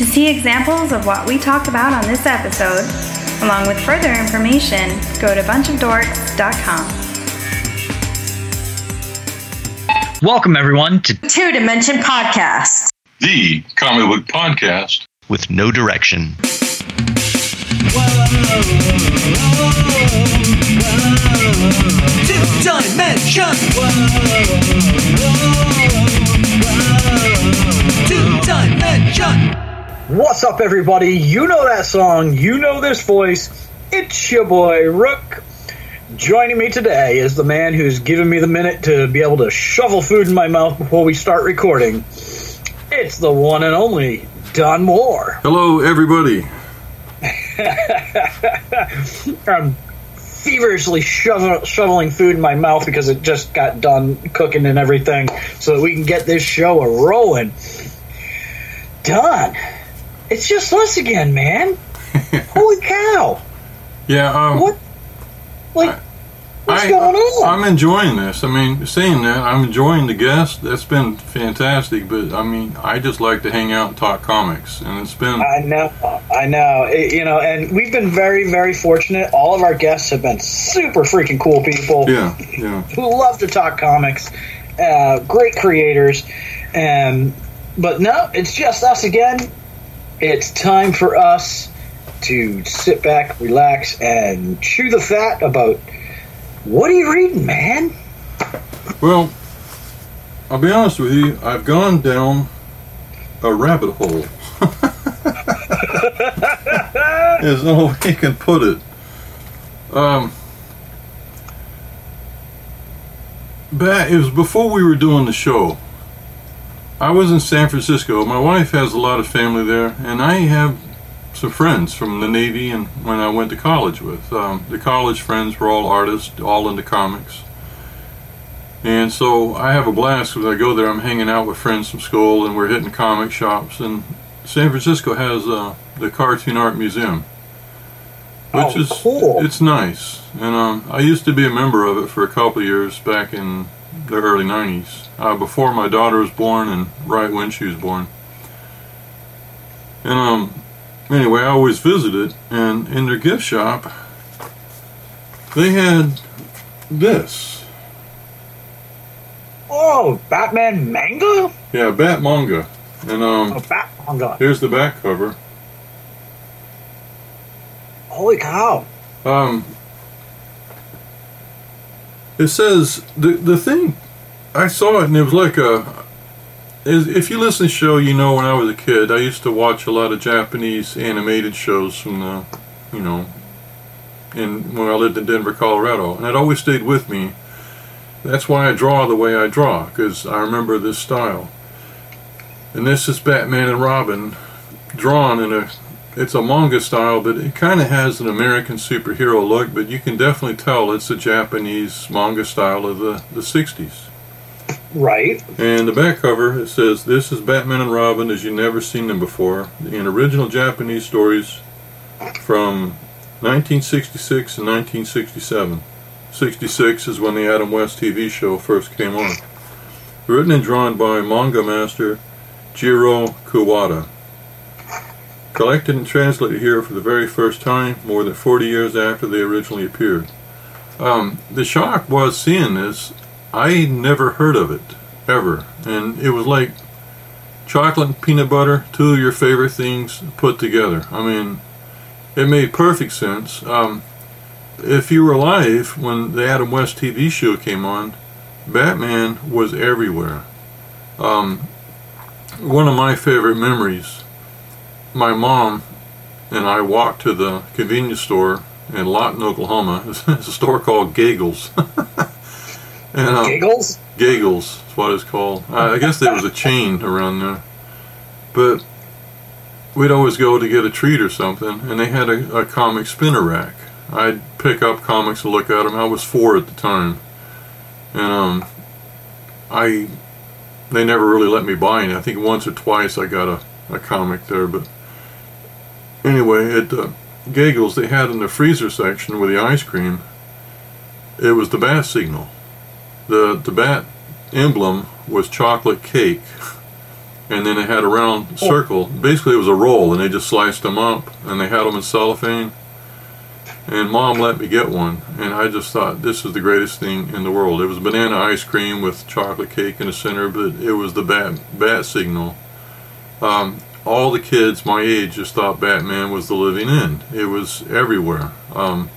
To see examples of what we talked about on this episode, along with further information, go to bunchofdorks.com. Welcome, everyone, to Two Dimension Podcast. the comic book podcast. With No Direction. Whoa, whoa, whoa, Two dimension. Two dimension. What's up, everybody? You know that song, you know this voice. It's your boy, Rook. Joining me today is the man who's given me the minute to be able to shovel food in my mouth before we start recording. It's the one and only Don Moore. Hello, everybody. I'm feverishly shovel, shoveling food in my mouth because it just got done cooking and everything so that we can get this show a rolling. Don, it's just us again, man. Holy cow. Yeah, um, What? Like, what's I, going on? I'm enjoying this. I mean, saying that, I'm enjoying the guest. That's been fantastic. But I mean, I just like to hang out and talk comics, and it's been I know, I know. It- you know, and we've been very, very fortunate. All of our guests have been super freaking cool people yeah, yeah. who love to talk comics, uh, great creators. Um, but no, it's just us again. It's time for us to sit back, relax, and chew the fat about what are you reading, man? Well, I'll be honest with you. I've gone down a rabbit hole. There's no way you can put it. Um, back, it was before we were doing the show. I was in San Francisco. My wife has a lot of family there, and I have some friends from the Navy and when I went to college with. Um, the college friends were all artists, all into comics. And so I have a blast when I go there. I'm hanging out with friends from school, and we're hitting comic shops. And San Francisco has uh, the Cartoon Art Museum, which Oh, is cool. it's nice. And um, I used to be a member of it for a couple of years back in the early '90s, uh, before my daughter was born and right when she was born. And um, anyway, I always visited, and in their gift shop, they had this. Oh, Batman manga? Yeah, Bat manga. And um, Oh, Bat manga. here's the back cover. Holy cow. Um, it says the the thing. I saw it and it was like a. is- If you listen to the show, you know when I was a kid, I used to watch a lot of Japanese animated shows from the, you know, in when I lived in Denver, Colorado, and it always stayed with me. That's why I draw the way I draw because I remember this style. And this is Batman and Robin, drawn in a it's a manga style, but it kind of has an American superhero look, but you can definitely tell it's a Japanese manga style of the, the 60s. Right. And the back cover, it says, This is Batman and Robin as you've never seen them before, in original Japanese stories from 1966 and 1967. 66 is when the Adam West TV show first came on. Written and drawn by manga master Jiro Kuwata. Collected and translated here for the very first time, more than 40 years after they originally appeared. Um, the shock was seeing this. I never heard of it, ever. And it was like chocolate and peanut butter, two of your favorite things put together. I mean, it made perfect sense. Um, if you were alive when the Adam West TV show came on, Batman was everywhere. Um, one of my favorite memories my mom and I walked to the convenience store in Lawton, Oklahoma. It's a store called Giggles. and, uh, Giggles? Giggles is what it's called. I I guess there was a chain around there. But we'd always go to get a treat or something, and they had a, a comic spinner rack. I'd pick up comics and look at them. I was four at the time. And um, I they never really let me buy any. I think once or twice I got a, a comic there, but anyway, at uh, Giggles they had in the freezer section with the ice cream. It was the bat signal. The the bat emblem was chocolate cake, and then they had a round circle. Basically, it was a roll, and they just sliced them up, and they had them in cellophane. And mom let me get one, and I just thought this is the greatest thing in the world. It was banana ice cream with chocolate cake in the center, but it was the bat bat signal. Um, all the kids my age just thought Batman was the living end. It was everywhere. Um,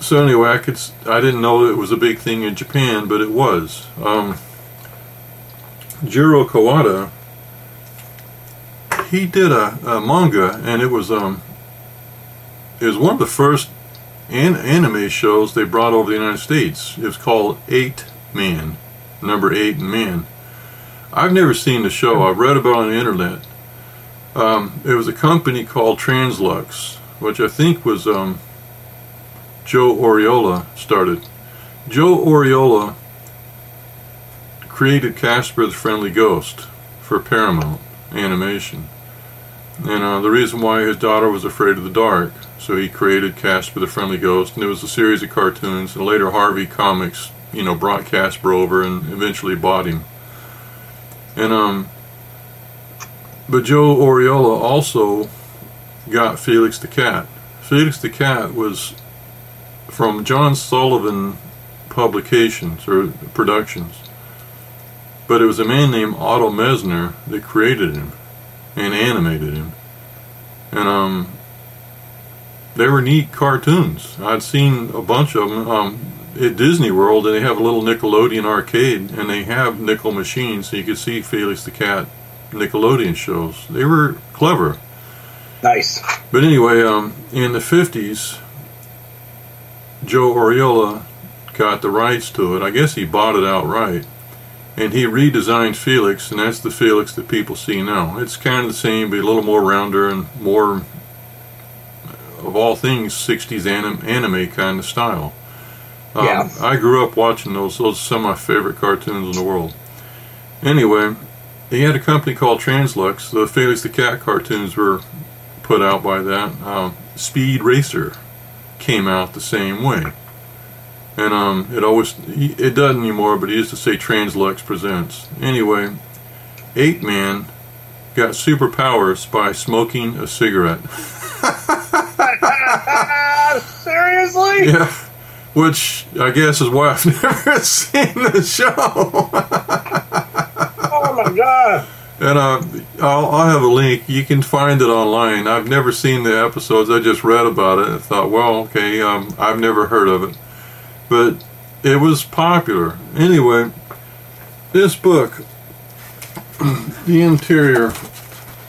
so anyway, I could I didn't know it was a big thing in Japan, but it was. Um, Jiro Kawada, he did a, a manga, and it was um, it was one of the first an- anime shows they brought over the United States. It was called Eight Man, number eight man. I've never seen the show. I've read about it on the internet. Um, it was a company called Translux, which I think was um, Joe Oriolo started. Joe Oriolo created Casper the Friendly Ghost for Paramount Animation. And uh, the reason why his daughter was afraid of the dark, so he created Casper the Friendly Ghost, and it was a series of cartoons. And later, Harvey Comics, you know, brought Casper over and eventually bought him. And um, but Joe Oriolo also got Felix the Cat. Felix the Cat was from John Sullivan Publications or Productions, but it was a man named Otto Messmer that created him and animated him, and um, they were neat cartoons. I'd seen a bunch of them. Um, at Disney World, and they have a little Nickelodeon arcade, and they have nickel machines, so you could see Felix the Cat Nickelodeon shows. They were clever. Nice. But anyway, um, in the 50s, Joe Oriolo got the rights to it. I guess he bought it outright. And he redesigned Felix, and that's the Felix that people see now. It's kind of the same, but a little more rounder and more, of all things, 60s anim- anime kind of style. Um, Yeah. I grew up watching those. Those are some of my favorite cartoons in the world. Anyway, he had a company called Translux. The Felix the Cat cartoons were put out by that. Um, Speed Racer came out the same way. And um, it always, it doesn't anymore, but he used to say Translux Presents. Anyway, Eight Man got superpowers by smoking a cigarette. Seriously? Yeah. Which I guess is why I've never seen the show. Oh my god. And uh, I'll, I'll have a link. You can find it online. I've never seen the episodes. I just read about it and thought, well, okay, um, I've never heard of it. But it was popular. Anyway, this book, the interior,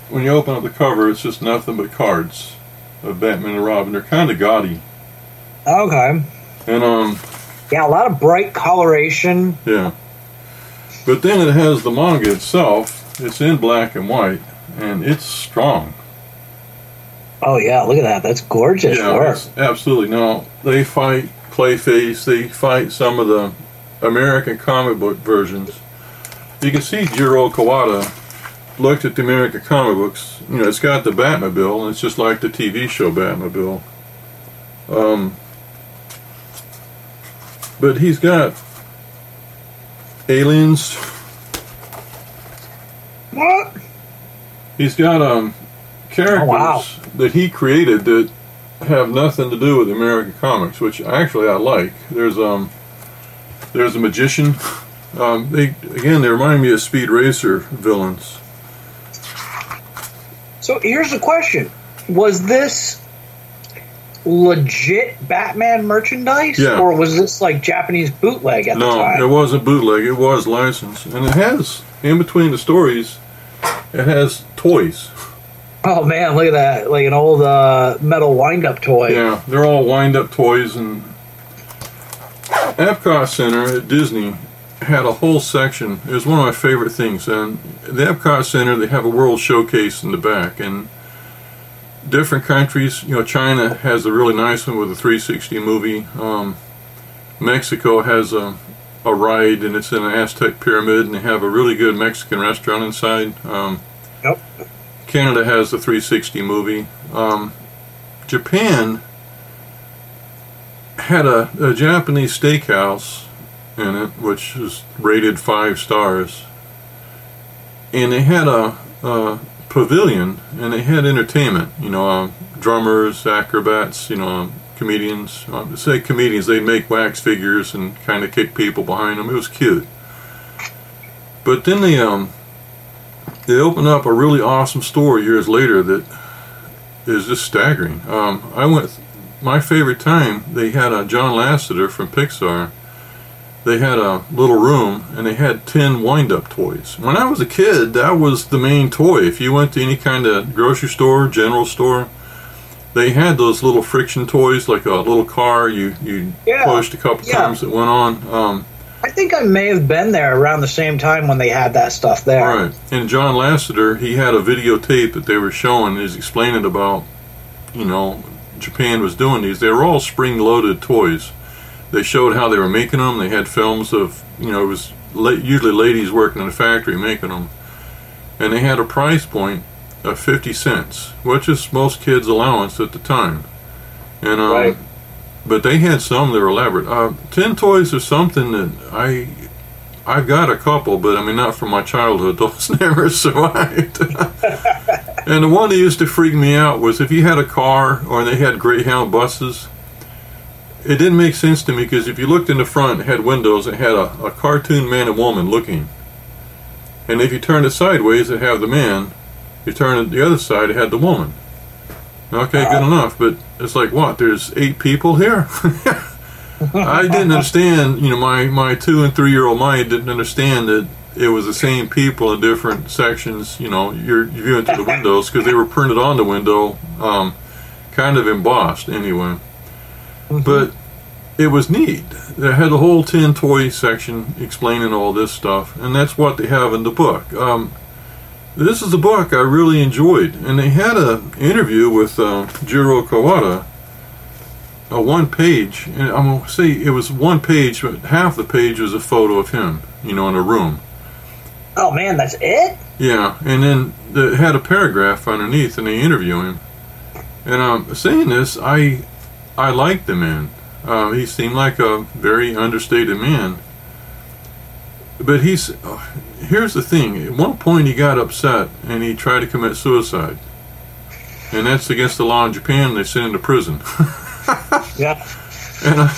when you open up the cover, it's just nothing but cards of Batman and Robin. They're kind of gaudy. Okay. And, um, Yeah, a lot of bright coloration. Yeah. But then it has the manga itself. It's in black and white, and it's strong. Oh yeah, look at that. That's gorgeous yeah, work. absolutely. Now they fight Clayface. They fight some of the American comic book versions. You can see Jiro Kawada looked at the American comic books. You know, it's got the Batmobile, and it's just like the TV show Batmobile. Um, but he's got aliens. What? He's got um characters Oh, wow. that he created that have nothing to do with American comics, which actually I like. There's um there's a magician. Um, they again they remind me of Speed Racer villains. So here's the question: Was this legit Batman merchandise, Yeah. or was this like Japanese bootleg at the No, it wasn't bootleg. It was licensed, and it has in between the stories, it has toys. Oh man, look at that! Like an old uh, metal wind-up toy. Yeah, they're all wind up toys and Epcot Center at Disney had a whole section. It was one of my favorite things. And the Epcot Center, they have a world showcase in the back, and different countries. You know, China has a really nice one with a 360 movie. Um, Mexico has a a ride, and it's in an Aztec pyramid, and they have a really good Mexican restaurant inside. Um, Yep. Canada has the 360 movie. Um, Japan had a, a Japanese steakhouse in it, which is rated five stars. and they had a, a pavilion, and they had entertainment. You know, um, drummers, acrobats, you know, um, comedians. Um, say comedians, they'd make wax figures and kind of kick people behind them. It was cute. But then they um they opened up a really awesome store years later that is just staggering. Um, I went my favorite time. They had a John Lasseter from Pixar. They had a little room and they had ten wind-up toys. When I was a kid, that was the main toy. If you went to any kind of grocery store, general store, they had those little friction toys, like a little car. You you Yeah. pushed a couple Yeah. times, it went on. Um, I think I may have been there around the same time when they had that stuff there. Right. And John Lasseter, he had a videotape that they were showing. He's explaining about, you know, Japan was doing these. They were all spring-loaded toys. They showed how they were making them. They had films of, you know, it was la- usually ladies working in a factory making them, and they had a price point of fifty cents, which is most kids' allowance at the time. And um, Right. but they had some that were elaborate. Uh, tin toys are something that I I've got a couple, but I mean not from my childhood. Those never survived. and the one that used to freak me out was if you had a car or they had Greyhound buses. It didn't make sense to me because if you looked in the front, it had windows. It had a, a cartoon man and woman looking, and if you turned it sideways, it had the man. You turn it the other side, it had the woman. Okay, good enough. But it's like what? There's eight people here. I didn't understand. You know, my my two and three year old mind didn't understand that it was the same people in different sections. You know, you're, viewing through the windows because they were printed on the window, um, kind of embossed anyway. But it was neat. They had a whole tin toy section explaining all this stuff, and that's what they have in the book. Um, this is a book I really enjoyed, and they had an interview with uh, Jiro Kawada, a one page, and I'm gonna say it was one page, but half the page was a photo of him, you know, in a room. Oh man, that's it? Yeah, and then it had a paragraph underneath, and they interview him. And um, saying this, I I liked the man. Uh, he seemed like a very understated man. But he's uh, here's the thing. At one point, he got upset and he tried to commit suicide, and that's against the law in Japan. They sent him to prison. Yeah. And I,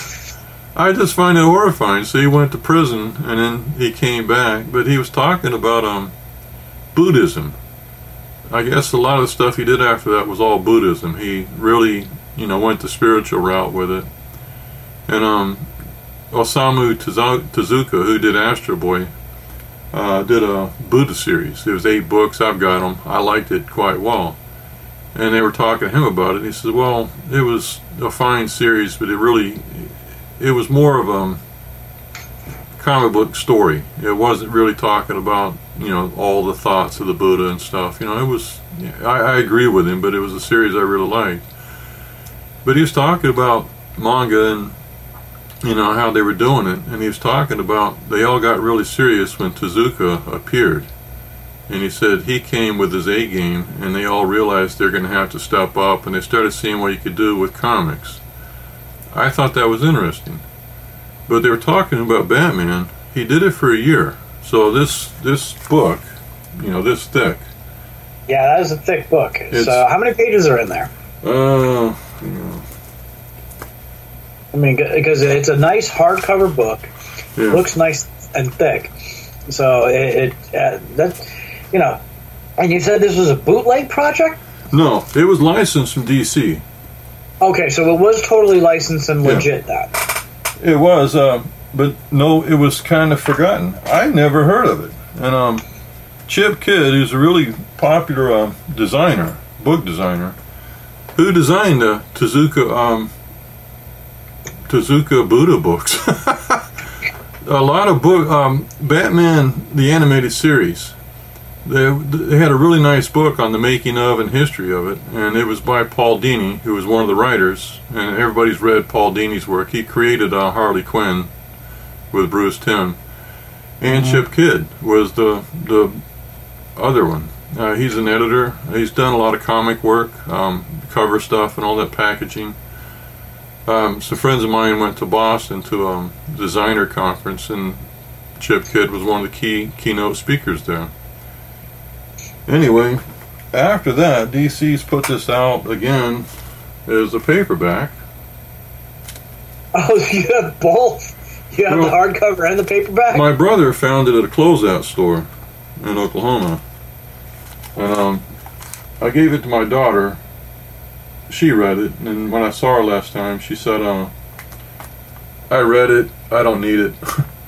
I just find it horrifying. So he went to prison and then he came back, but he was talking about um, Buddhism. I guess a lot of the stuff he did after that was all Buddhism. He really, you know, went the spiritual route with it. And um, Osamu Tezuka, who did Astro Boy, uh, did a Buddha series. It was eight books. I've got them. I liked it quite well. And they were talking to him about it. He said, "Well, it was a fine series, but it really, it was more of a comic book story. It wasn't really talking about you know all the thoughts of the Buddha and stuff. You know, it was. I, I agree with him, but it was a series I really liked. But he was talking about manga and you know how they were doing it, and he was talking about they all got really serious when Tezuka appeared. And he said he came with his A game, and they all realized they're going to have to step up, and they started seeing what you could do with comics. I thought that was interesting. But they were talking about Batman. He did it for a year. So this this book, you know, this thick. Yeah, that is a thick book. So how many pages are in there? Uh, I mean, because it's a nice hardcover book. yeah. looks nice and thick. So it, it uh, that you know, and you said this was a bootleg project. No, it was licensed from DC. Okay, so it was totally licensed and Yeah. legit. Then It was, uh, but no, it was kind of forgotten. I never heard of it. And um, Chip Kidd, who's a really popular uh, designer, book designer, who designed the Tezuka um, Tezuka Buddha books. a lot of book, um, Batman the animated series. They, they had a really nice book on the making of and history of it, and it was by Paul Dini, who was one of the writers. And everybody's read Paul Dini's work. He created uh, Harley Quinn with Bruce Timm, and Chip Kidd was the the other one. Uh, he's an editor. He's done a lot of comic work, um, cover stuff, and all that packaging. Um, some friends of mine went to Boston to a designer conference, and Chip Kidd was one of the key keynote speakers there. Anyway, after that, DC's put this out again as a paperback. Oh, you have both. You have Well, the hardcover and the paperback. My brother found it at a closeout store in Oklahoma. And um, I gave it to my daughter. She read it, and when I saw her last time, she said, uh, I read it, I don't need it.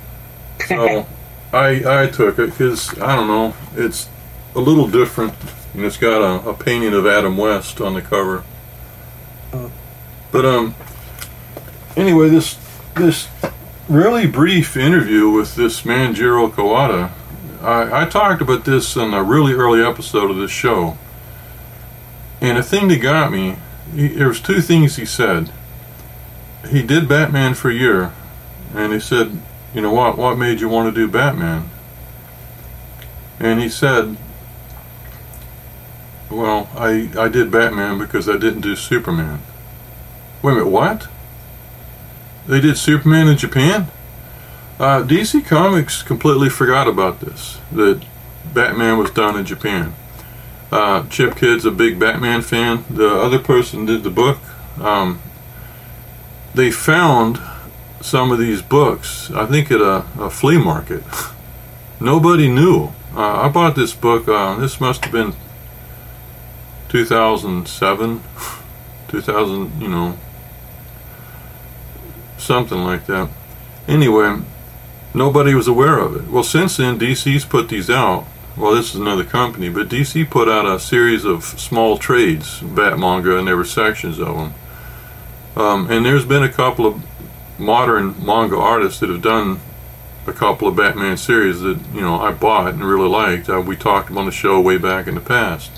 so I, I took it because, I don't know, it's a little different. And it's got a, a painting of Adam West on the cover. But, um, anyway, this, this really brief interview with this man, Jiro Kawada. I, I talked about this in a really early episode of this show. And the thing that got me, he, there was two things he said. He did Batman for a year, and he said, you know what, what made you want to do Batman? And he said, well, I, I did Batman because I didn't do Superman. Wait a minute, what? They did Superman in Japan? Uh, DC Comics completely forgot about this, that Batman was done in Japan. Uh, Chip Kidd's a big Batman fan. The other person did the book. Um, they found some of these books, I think, at a, a flea market. Nobody knew. Uh, I bought this book, uh, this must have been 2007, 2000, you know, something like that. Anyway, nobody was aware of it. Well, since then, DC's put these out. Well, this is another company, but DC put out a series of small trades, Bat manga, and there were sections of them. Um, and there's been a couple of modern manga artists that have done a couple of Batman series that you know I bought and really liked. Uh, we talked on the show way back in the past.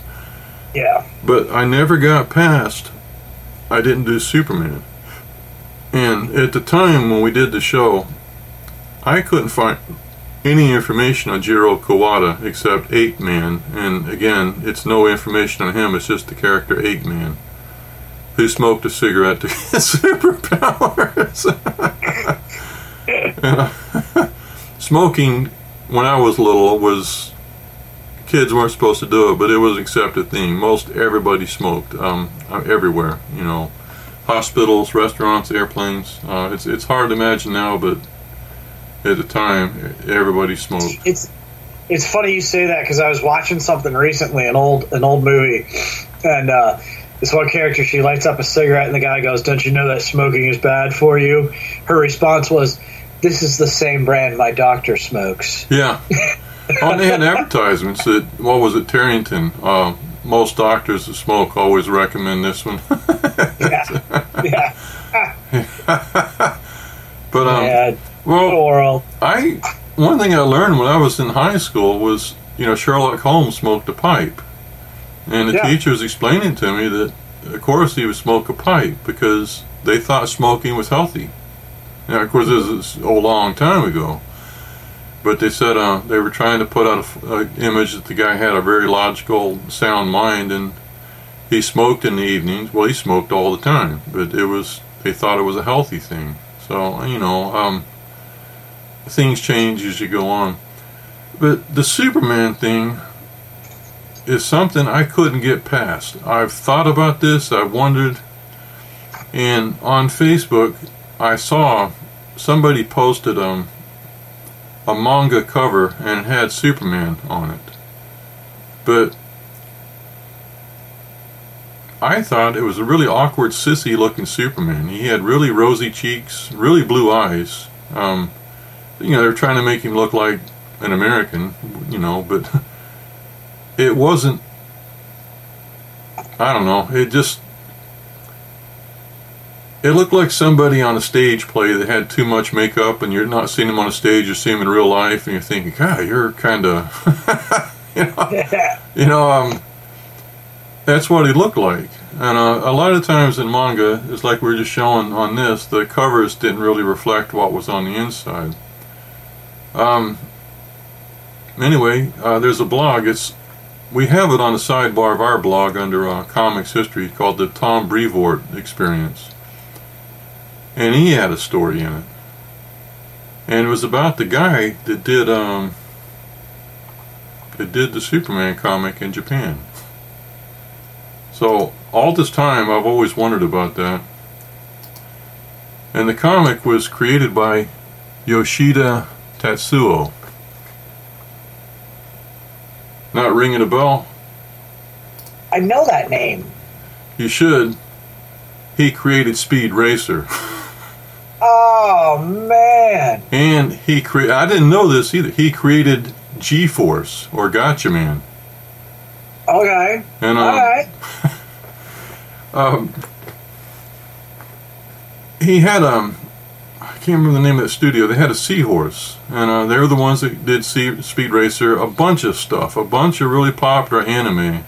yeah. But I never got past. I didn't do Superman. And at the time when we did the show, I couldn't find any information on Jiro Kawada except Eight Man. And again, it's no information on him, it's just the character Eight Man who smoked a cigarette to get superpowers. Smoking, when I was little, was kids weren't supposed to do it, but it was an accepted thing. Most everybody smoked um, uh, everywhere. You know, hospitals, restaurants, airplanes. Uh, it's it's hard to imagine now, but at the time, everybody smoked. It's it's funny you say that because I was watching something recently, an old an old movie, and uh, this one character she lights up a cigarette, and the guy goes, "Don't you know that smoking is bad for you?" Her response was, "This is the same brand my doctor smokes." Yeah. oh, they had advertisements that what was it, Tarrington? Uh, most doctors that smoke always recommend this one. Yeah, yeah, but um, yeah. Well, Oral. I one thing I learned when I was in high school was you know Sherlock Holmes smoked a pipe, and the Yeah. teacher was explaining to me that of course he would smoke a pipe because they thought smoking was healthy. Now of course this is a long time ago, but they said uh, they were trying to put out an image that the guy had a very logical, sound mind and he smoked in the evenings. Well, he smoked all the time, but it was they thought it was a healthy thing. So you know. Um, things change as you go on. But the Superman thing is something I couldn't get past. I've thought about this, I've wondered, and on Facebook I saw somebody posted um, a manga cover and had Superman on it. But I thought it was a really awkward, sissy looking Superman. He had really rosy cheeks, really blue eyes. Um, you know, they're trying to make him look like an American, you know, but it wasn't. I don't know. It just. It looked like somebody on a stage play that had too much makeup, and you're not seeing him on a stage, you're seeing him in real life, and you're thinking, God, you're kind of. you know, you know, um, that's what he looked like. And uh, a lot of times in manga, it's like we are just showing on this, the covers didn't really reflect what was on the inside. Um, anyway, uh, there's a blog. It's we have it on the sidebar of our blog under uh, comics history called the Tom Brevoort Experience, and he had a story in it, and it was about the guy that did um, that did the Superman comic in Japan. So all this time, I've always wondered about that. And the comic was created by Yoshida Tatsuo. Not ringing a bell? I know that name. You should. He created Speed Racer. Oh man. And he created—I didn't know this either. He created G-Force or Gatchaman. Okay. And All um, right. um, he had um, can't remember the name of the studio. They had a seahorse, and uh, they were the ones that did Speed Racer, a bunch of stuff, a bunch of really popular anime.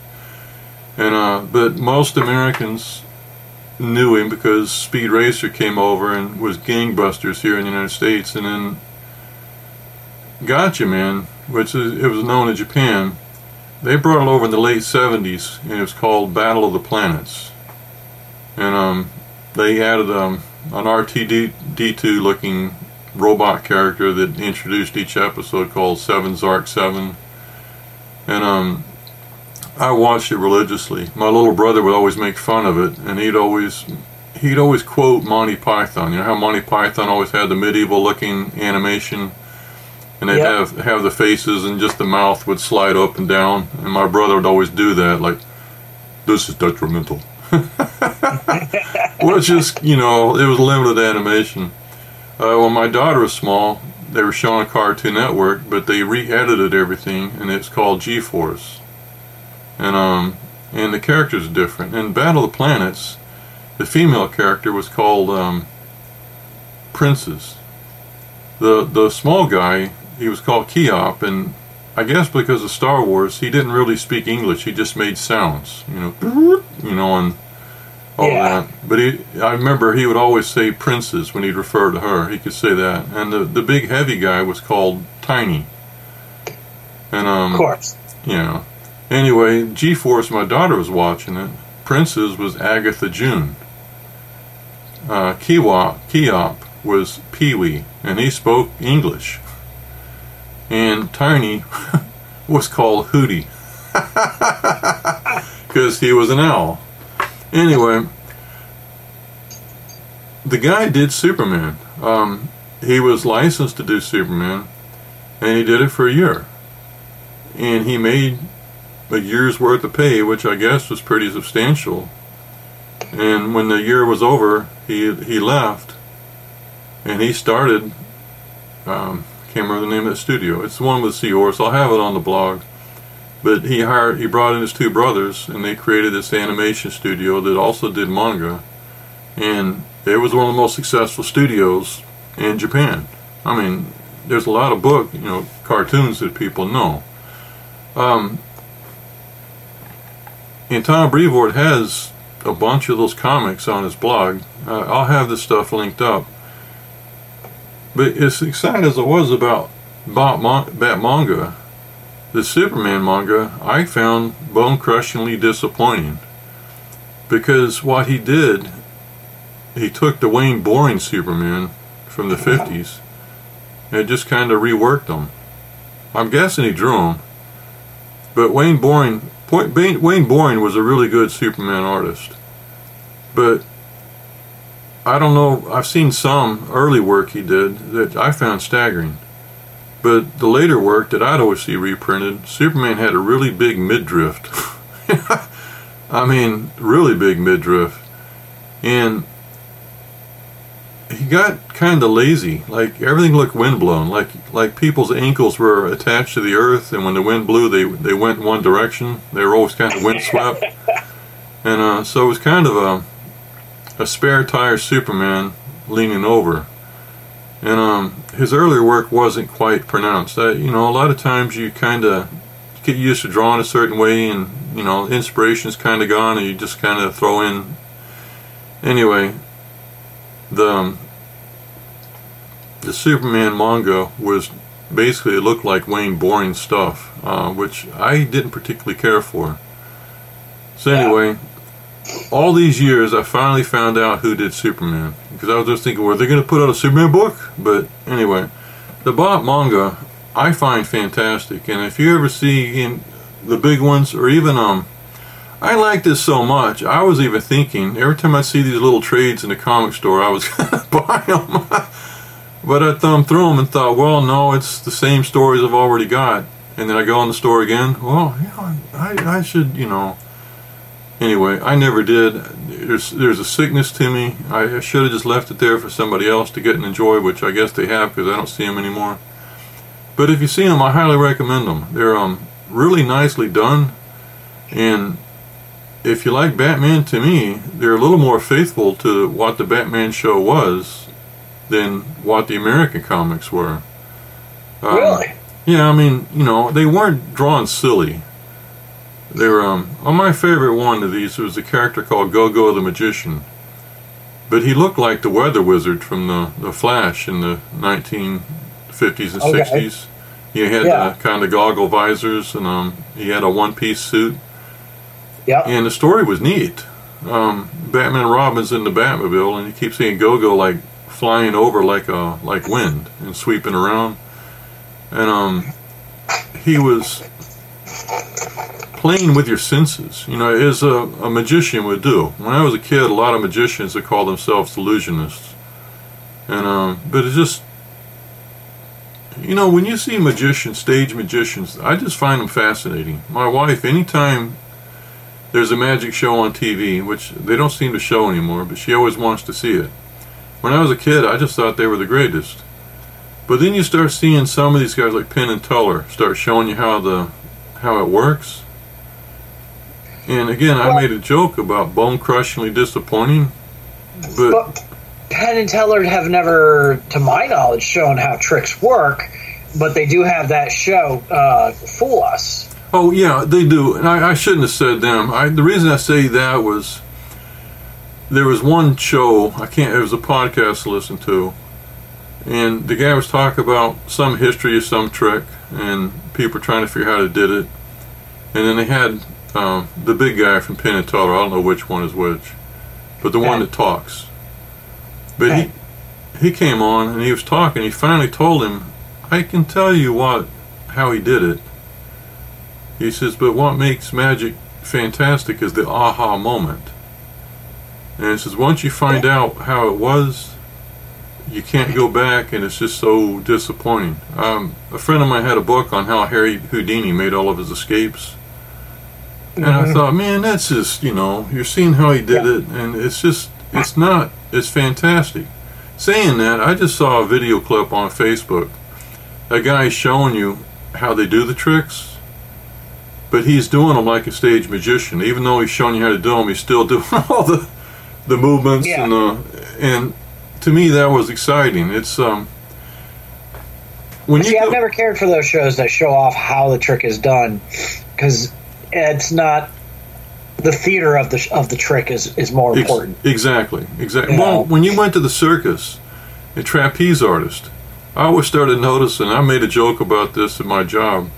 And uh, but most Americans knew him because Speed Racer came over and was gangbusters here in the United States, and then Gatchaman, which is, it was known in Japan, they brought it over in the late 70s, and it was called Battle of the Planets. And um, they added um, an R2D2 looking robot character that introduced each episode called Seven Zark 7. And um, I watched it religiously. My little brother would always make fun of it, and he'd always he'd always quote Monty Python. You know how Monty Python always had the medieval looking animation, and they'd Yep. have have the faces and just the mouth would slide up and down. And my brother would always do that, like this is detrimental. Which is, you know, it was limited animation. Uh, when my daughter was small, they were showing a Cartoon Network, but they re-edited everything, and it's called G-Force. And um, and the characters are different. In Battle of the Planets, the female character was called um, Princess. The the small guy, he was called Keyop, and I guess because of Star Wars, he didn't really speak English. He just made sounds, you know, you know, and all Yeah. that. But he, I remember he would always say princess when he'd refer to her. He could say that. And the the big heavy guy was called Tiny. And um, Of course. you know. Anyway, G Force, my daughter was watching it. Princess was Agatha June. Uh, Kiwop, Keyop was Pee Wee, and he spoke English. And Tiny was called Hootie. Because he was an owl. Anyway, the guy did Superman. Um, he was licensed to do Superman, and he did it for a year. And he made a year's worth of pay, which I guess was pretty substantial. And when the year was over, he he left, and he started. Um, can't remember the name of the studio. It's the one with Seahorse. I'll have it on the blog. But he hired, he brought in his two brothers, and they created this animation studio that also did manga, and it was one of the most successful studios in Japan. I mean, there's a lot of book, you know, cartoons that people know. Um, and Tom Brevoort has a bunch of those comics on his blog. Uh, I'll have this stuff linked up. But as excited as I was about Bat, Mon- Bat manga, the Superman manga I found bone crushingly disappointing. Because what he did, he took the Wayne Boring Superman from the 50s and just kind of reworked them. I'm guessing he drew them. But Wayne Boring, point, Wayne Boring was a really good Superman artist. But I don't know, I've seen some early work he did that I found staggering. But the later work that I'd always see reprinted, Superman had a really big midriff. I mean, really big midriff. And he got kind of lazy. Like everything looked windblown. Like like people's ankles were attached to the earth, and when the wind blew, they they went one direction. They were always kind of windswept. and uh, so it was kind of a a spare tire Superman leaning over. And um, his earlier work wasn't quite pronounced. Uh, you know, a lot of times you kind of get used to drawing a certain way, and you know, inspiration's kind of gone, and you just kind of throw in. Anyway, the um, the Superman manga was basically it looked like Wayne Boring stuff, uh, which I didn't particularly care for. So anyway, all these years, I finally found out who did Superman because I was just thinking, were they going to put out a Superman book? But anyway, the Bat manga, I find fantastic. And if you ever see in the big ones, or even um, I like this so much. I was even thinking every time I see these little trades in the comic store, I was gonna buy them. but I thumbed through them and thought, well, no, it's the same stories I've already got. And then I go in the store again. Well, yeah, I, I should, you know. Anyway, I never did. There's there's a sickness to me. I should have just left it there for somebody else to get and enjoy, which I guess they have because I don't see them anymore. But if you see them, I highly recommend them. They're um really nicely done, and if you like Batman, to me, they're a little more faithful to what the Batman show was than what the American comics were. Um, Really? Yeah, I mean, you know, they weren't drawn silly. They were, um, on my favorite one of these was a character called Go-Go the Magician. But he looked like the Weather Wizard from the, the Flash in the 1950s and Okay. 60s. He had Yeah. uh, kind of goggle visors and um, he had a one-piece suit. Yeah. And the story was neat. Um, Batman and Robin's in the Batmobile, and you keep seeing Go-Go like flying over like a like wind and sweeping around. And um, he was playing with your senses, you know, as a, a magician would do. When I was a kid, a lot of magicians would call themselves illusionists. And um, but it's just you know, when you see magicians, stage magicians, I just find them fascinating. My wife, anytime there's a magic show on TV, which they don't seem to show anymore, but she always wants to see it. When I was a kid, I just thought they were the greatest. But then you start seeing some of these guys like Penn and Teller start showing you how the how it works. And again, I made a joke about bone crushingly disappointing, but But Penn and Teller have never, to my knowledge, shown how tricks work, but they do have that show, uh, Fool Us. Oh yeah, they do, and I, I shouldn't have said them. I, the reason I say that was there was one show I can't. It was a podcast to listen to, and the guy was talking about some history of some trick, and people were trying to figure out how they did it, and then they had um, the big guy from Penn and Teller. I don't know which one is which, but the one that talks. But he he came on and he was talking. He finally told him, "I can tell you what how he did it." He says, but what makes magic fantastic is the aha moment. And he says, once you find out how it was, you can't go back, and it's just so disappointing. Um, a friend of mine had a book on how Harry Houdini made all of his escapes. And I thought, man, that's just, you know, you're seeing how he did it, and it's just, it's not, it's fantastic. Saying that, I just saw a video clip on Facebook. A guy showing you how they do the tricks but he's doing them like a stage magician. Even though he's showing you how to do them, he's still doing all the the movements Yeah. and the and to me that was exciting. It's um when you See, I've never cared for those shows that show off how the trick is done, because it's not the theater of the of the trick is is more ex- important. exactly exactly. You Well, know? when you went to the circus, a trapeze artist, I always started noticing. I made a joke about this at my job.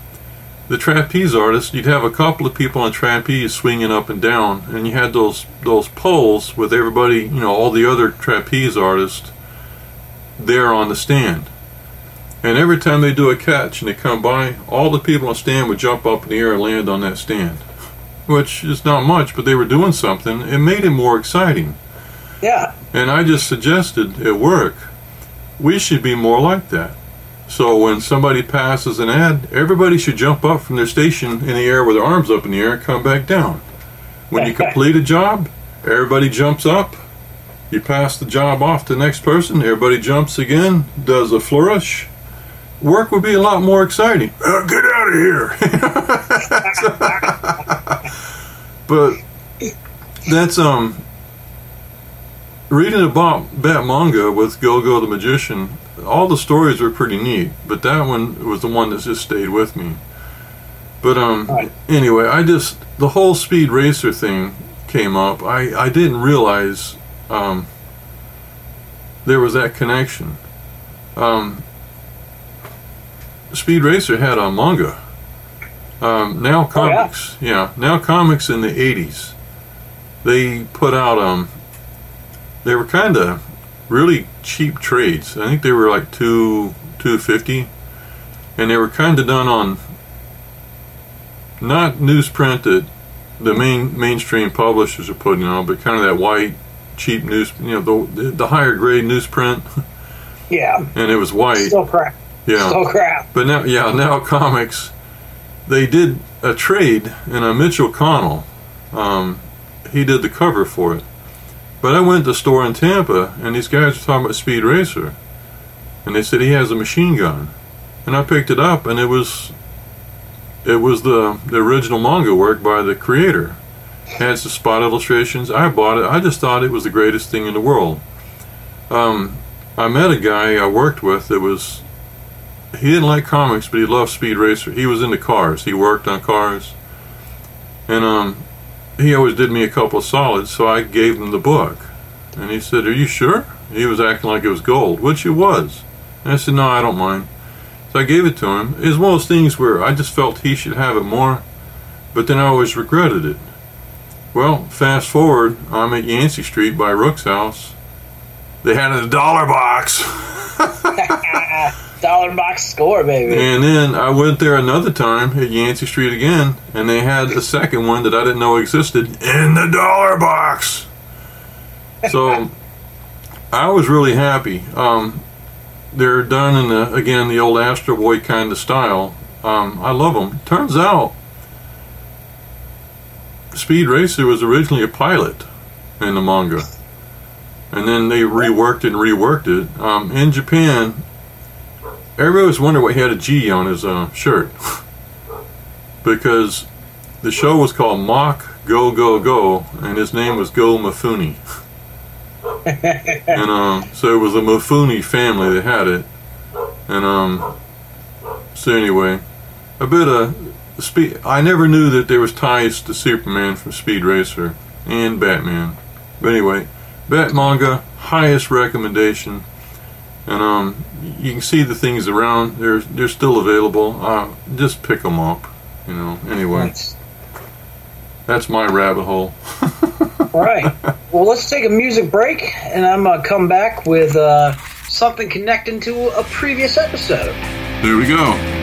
The trapeze artist, you'd have a couple of people on trapeze swinging up and down, and you had those those poles with everybody, you know, all the other trapeze artists there on the stand. And every time they do a catch and they come by, all the people on the stand would jump up in the air and land on that stand. Which is not much, but they were doing something. It made it more exciting. Yeah, And I just suggested at work, we should be more like that. So when somebody passes an ad, everybody should jump up from their station in the air with their arms up in the air and come back down. When you complete a job, everybody jumps up. You pass the job off to the next person, everybody jumps again, does a flourish. Work would be a lot more exciting. Uh, get out of here. but that's um reading about Bat manga with Go-Go the Magician, all the stories were pretty neat, but that one was the one that just stayed with me. But um, Right. anyway, I just the whole Speed Racer thing came up. I I didn't realize um, there was that connection. Um, Speed Racer had a manga. Um, now Oh, yeah. comics, yeah. Now comics in the '80s, they put out um, they were kind of really cheap trades. I think they were like two two fifty, and they were kind of done on not newsprint that the main mainstream publishers are putting on, but kind of that white, cheap news, you know, the the higher grade newsprint, Yeah. and it was white. Still crap. Yeah, Still crap. but now, yeah, now comics, they did a trade, and a Mitchell Connell, um, he did the cover for it. But I went to the store in Tampa, and these guys were talking about Speed Racer, and they said he has a machine gun, and I picked it up, and it was, it was the the original manga work by the creator. It had some spot illustrations. I bought it. I just thought it was the greatest thing in the world. Um, I met a guy I worked with that was he didn't like comics, but he loved Speed Racer. He was into cars. He worked on cars, and um, he always did me a couple of solids. So I gave him the book, and he said, "Are you sure?" He was acting like it was gold, which it was. And I said, "No, I don't mind." So I gave it to him. It was one of those things where I just felt he should have it more, but then I always regretted it. Well, fast forward, I'm at Yancey Street by Rook's house. They had a dollar box. Dollar box score, baby. And then I went there another time at Yancey Street again, and they had a second one that I didn't know existed in the dollar box. So I was really happy. Um, they're done in the again the old Astro Boy kind of style. Um, I love them. Turns out, Speed Racer was originally a pilot in the manga, and then they reworked and reworked it. Um, in Japan, Everybody always wondering what he had a G on his uh, shirt. because the show was called Mach Go Go Go, and his name was Go Mifune. and um, so it was the Mifune family that had it. And um, so anyway, a bit of speed. I never knew that there was ties to Superman from Speed Racer and Batman. But anyway, Bat manga, highest recommendation and um, you can see the things around. They're they're still available. Uh, just pick them up, you know. Anyway, Nice. that's my rabbit hole. All right. Well, let's take a music break, and I'm gonna come back with uh, something connecting to a previous episode. There we go.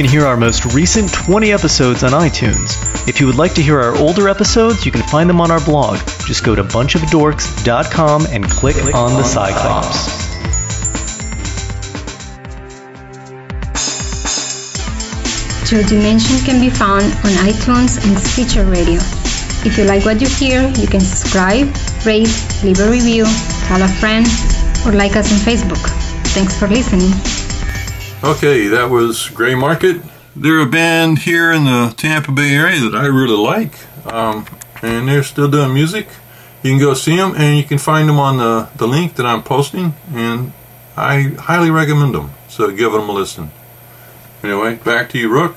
Can hear our most recent 20 episodes on iTunes. If you would like to hear our older episodes, you can find them on our blog. Just go to bunchofdorks.com and click, on the Cyclops. Your Dimension can be found on iTunes and Stitcher Radio. If you like what you hear, you can subscribe, rate, leave a review, tell a friend, or like us on Facebook. Thanks for listening. Okay, that was Gray Market. They're a band here in the Tampa Bay area that I really like, um, and they're still doing music. You can go see them, and you can find them on the, the link that I'm posting, and I highly recommend them. So give them a listen. Anyway, back to you, Rook.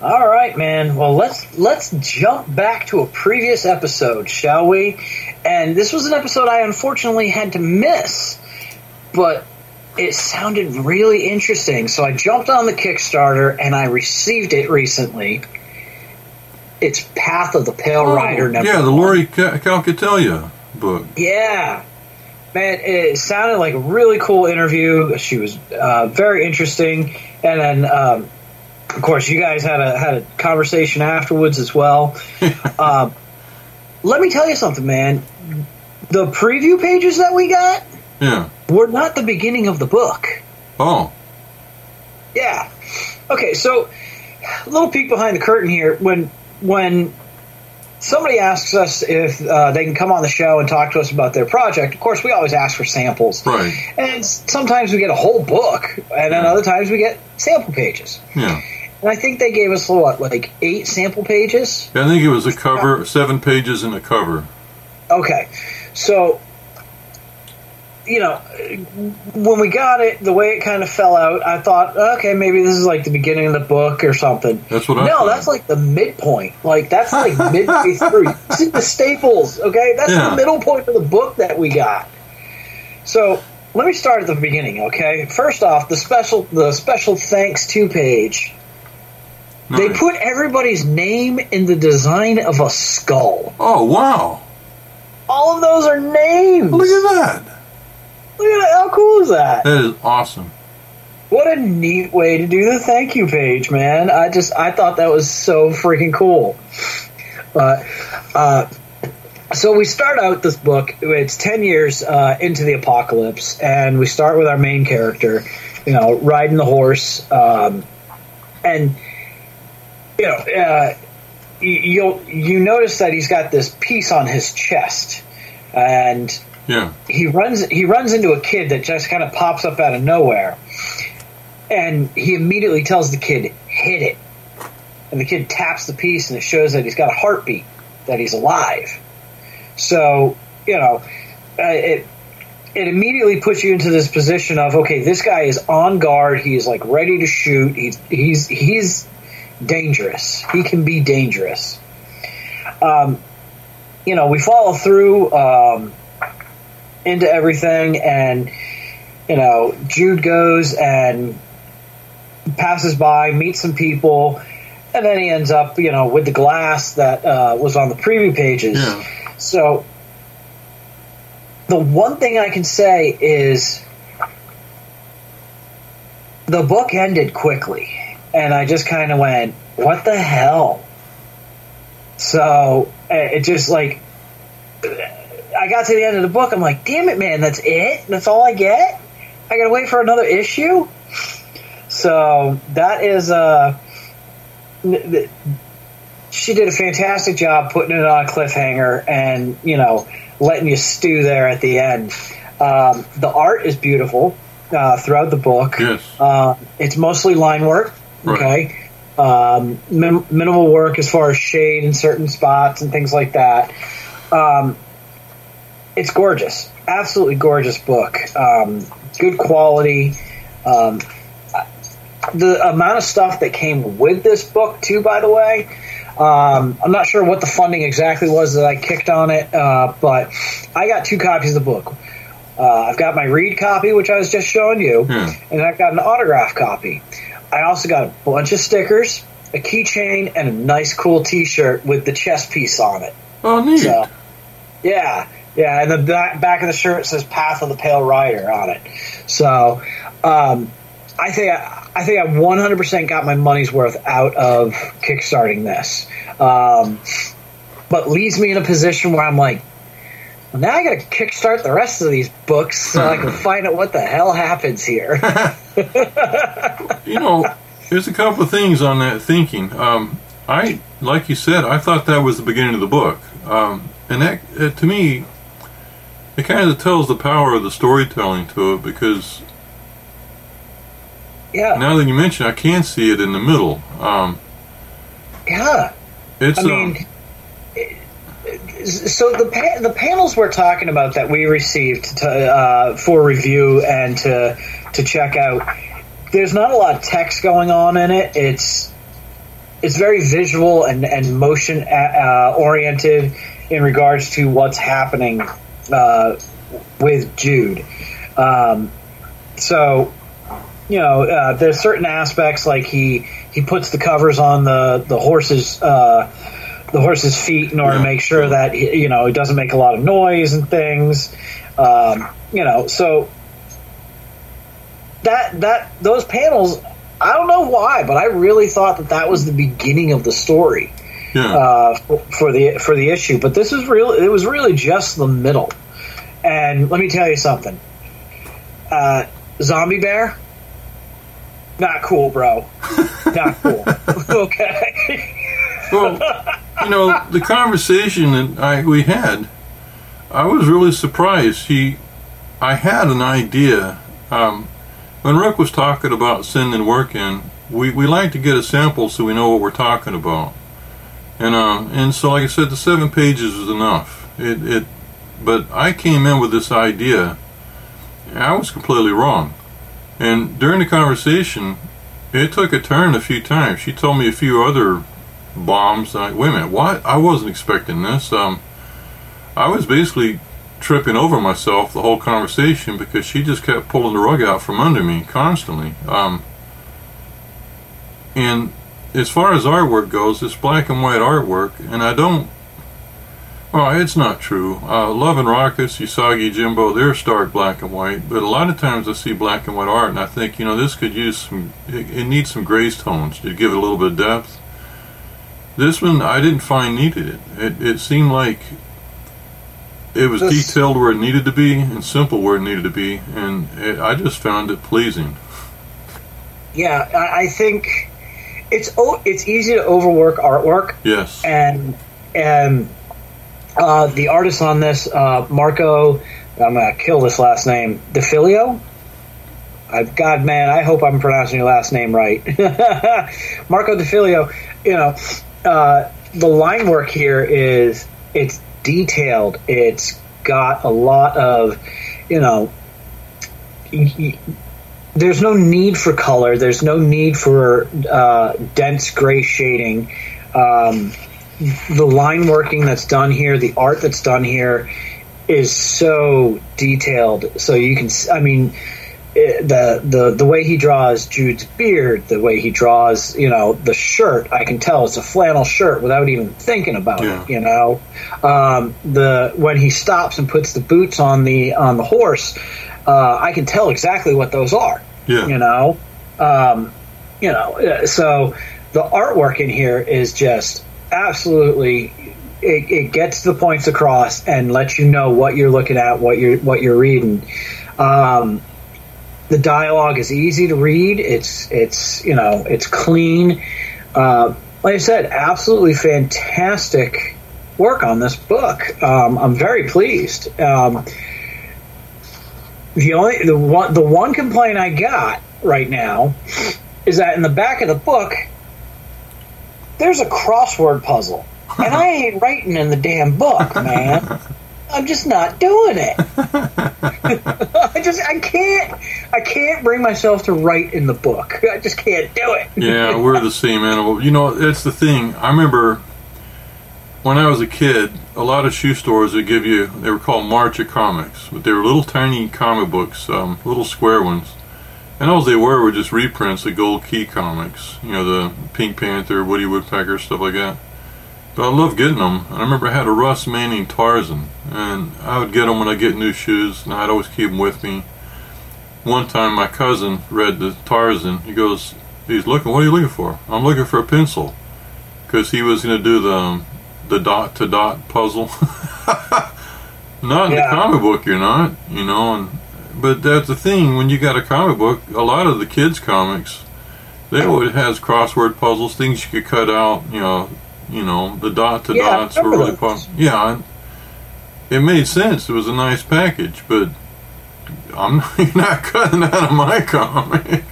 All right, man. Well, let's let's jump back to a previous episode, shall we? And this was an episode I unfortunately had to miss, but it sounded really interesting. So I jumped on the Kickstarter and I received it recently. It's Path of the Pale Rider number. Oh, yeah, the one. Lori Cal- Calcatelia book. Yeah. Man, it sounded like a really cool interview. She was uh, very interesting, and then, um, of course, you guys had a had a conversation afterwards as well. uh, let me tell you something, man. The preview pages that we got Yeah. Were not the beginning of the book. Oh, Yeah. Okay, so a little peek behind the curtain here. When when somebody asks us if uh, they can come on the show and talk to us about their project, of course we always ask for samples. right. And sometimes we get a whole book, and then other times we get sample pages. Yeah. And I think they gave us what, like eight sample pages. I think it was a cover, seven pages in a cover. Okay, so you know, when we got it, the way it kind of fell out, I thought, okay, maybe this is like the beginning of the book or something. That's what I No, thought. that's like the midpoint. Like that's like midway through. See the staples, okay? That's Yeah. the middle point of the book that we got. So let me start at the beginning, okay? First off, the special the special thanks to page. They put everybody's name in the design of a skull. Oh, wow. All of those are names. Look at that. Look at that. How cool is that? That is awesome. What a neat way to do the thank you page, man. I just I thought that was so freaking cool. But uh, so we start out this book. It's ten years uh, into the apocalypse, and we start with our main character, you know, riding the horse, um, and you know, uh, you you'll, you notice that he's got this piece on his chest, and Yeah. he runs he runs into a kid that just kind of pops up out of nowhere and he immediately tells the kid hit it. And the kid taps the piece and it shows that he's got a heartbeat that he's alive. So you know uh, it it immediately puts you into this position of okay this guy is on guard. He's like ready to shoot. He's he's he's dangerous. He can be dangerous. Um you know we follow through um into everything and you know jude goes and passes by meets some people and then he ends up you know with the glass that uh, was on the preview pages Yeah. so the one thing i can say is the book ended quickly and i just kind of went what the hell so uh, it just like I got to the end of the book. I'm like, damn it, man, that's it. That's all I get. I gotta wait for another issue. So that is uh, she did a fantastic job putting it on a cliffhanger and you know letting you stew there at the end. Um, the art is beautiful uh, throughout the book. Yes. Uh, it's mostly line work. Right. Okay. Um, min- minimal work as far as shade in certain spots and things like that. Um, it's gorgeous, absolutely gorgeous book. Um, good quality. Um, the amount of stuff that came with this book, too, by the way. Um, I'm not sure what the funding exactly was that I kicked on it, uh, but I got two copies of the book. Uh, I've got my read copy, which I was just showing you, Yeah. and I've got an autograph copy. I also got a bunch of stickers, a keychain, and a nice, cool T-shirt with the chess piece on it. Oh, neat. So, yeah, yeah, and the back, back of the shirt says "Path of the Pale Rider" on it. So, um, I think I, I think I 100% got my money's worth out of kickstarting this. Um, but leaves me in a position where I'm like, well, now I got to kickstart the rest of these books so I can find out what the hell happens here. you know, there's a couple of things on that thinking. Um, I, like you said, I thought that was the beginning of the book, um, and that uh, to me, it kind of tells the power of the storytelling to it because yeah, now that you mention, I can see it in the middle. Um, yeah, it's. I mean, um, so the pa- the panels we're talking about that we received to, uh, for review and to to check out, there's not a lot of text going on in it. It's it's very visual and and motion uh, oriented in regards to what's happening uh, with Jude. Um, so you know, uh, there's certain aspects like he he puts the covers on the the horses uh, the horse's feet in order to make sure that you know it doesn't make a lot of noise and things. Um, you know, so that that those panels, I don't know why, but I really thought that that was the beginning of the story yeah. uh, for, for the for the issue. But this is real. It was really just the middle. And let me tell you something. Uh, Zombie Bear, not cool, bro. Not cool. okay. well, you know, the conversation that I we had, I was really surprised. He, I had an idea. Um, when Rick was talking about sending work in, we, we like to get a sample so we know what we're talking about. And uh, and so, like I said, the seven pages was enough. It, it, but I came in with this idea. I was completely wrong. And during the conversation, it took a turn a few times. She told me a few other bombs. I, wait a minute, what? I wasn't expecting this. Um, I was basically tripping over myself the whole conversation because she just kept pulling the rug out from under me constantly. Um, and as far as artwork goes, it's black and white artwork, and I don't. Well, it's not true. Uh, Love and Rockets, Usagi Yojimbo, they're stark black and white, but a lot of times I see black and white art, and I think, you know, this could use some. It, it needs some grace tones to give it a little bit of depth. This one I didn't find needed it. It, it seemed like it was This- detailed where it needed to be and simple where it needed to be, and it, I just found it pleasing. Yeah, I, I think it's it's easy to overwork artwork, Yes. and and uh, the artist on this, uh, Marco, I'm gonna kill this last name, DeFilio. I've God, man, I hope I'm pronouncing your last name right, Marco DeFilio. You know, uh, the line work here is it's detailed. It's got a lot of, you know. There's no need for color. There's no need for uh, dense gray shading. Um, the line working that's done here, the art that's done here, is so detailed. So you can, I mean, eh, the the the way he draws Jude's beard, the way he draws, you know, the shirt, I can tell it's a flannel shirt without even thinking about Yeah. it. You know, um, the when he stops and puts the boots on the on the horse, uh, I can tell exactly what those are Yeah. you know? Um, you know uh, so the artwork in here is just absolutely it, it gets the points across and lets you know what you're looking at what you're what you're reading. Um, the dialogue is easy to read. It's it's you know it's clean. Uh, like i said absolutely fantastic work on this book. Um, i'm very pleased. Um, the only the one the one complaint I got right now is that in the back of the book there's a crossword puzzle, and I ain't writing in the damn book, man. I'm just not doing it. I just I can't I can't bring myself to write in the book. I just can't do it. yeah, we're the same animal. You know, that's the thing. I remember when I was a kid, a lot of shoe stores would give you, they were called March of Comics, but they were little tiny comic books, um, little square ones. And all they were were just reprints of Gold Key comics, you know, the Pink Panther, Woody Woodpecker, stuff like that. But I loved getting them. And I remember I had a Russ Manning Tarzan, and I would get them when I get new shoes, and I'd always keep them with me. one time my cousin read the Tarzan. He goes, he's looking. What are you looking for? I'm looking for a pencil, because he was going to do the um, the dot to dot puzzle. not in Yeah. the comic book, you're not. You know, and but that's the thing. When you got a comic book, a lot of the kids' comics, they always has crossword puzzles, things you could cut out. You know, you know, the dot to yeah, dots were really fun. Yeah, it made sense. It was a nice package, but I'm not cutting out of my comic.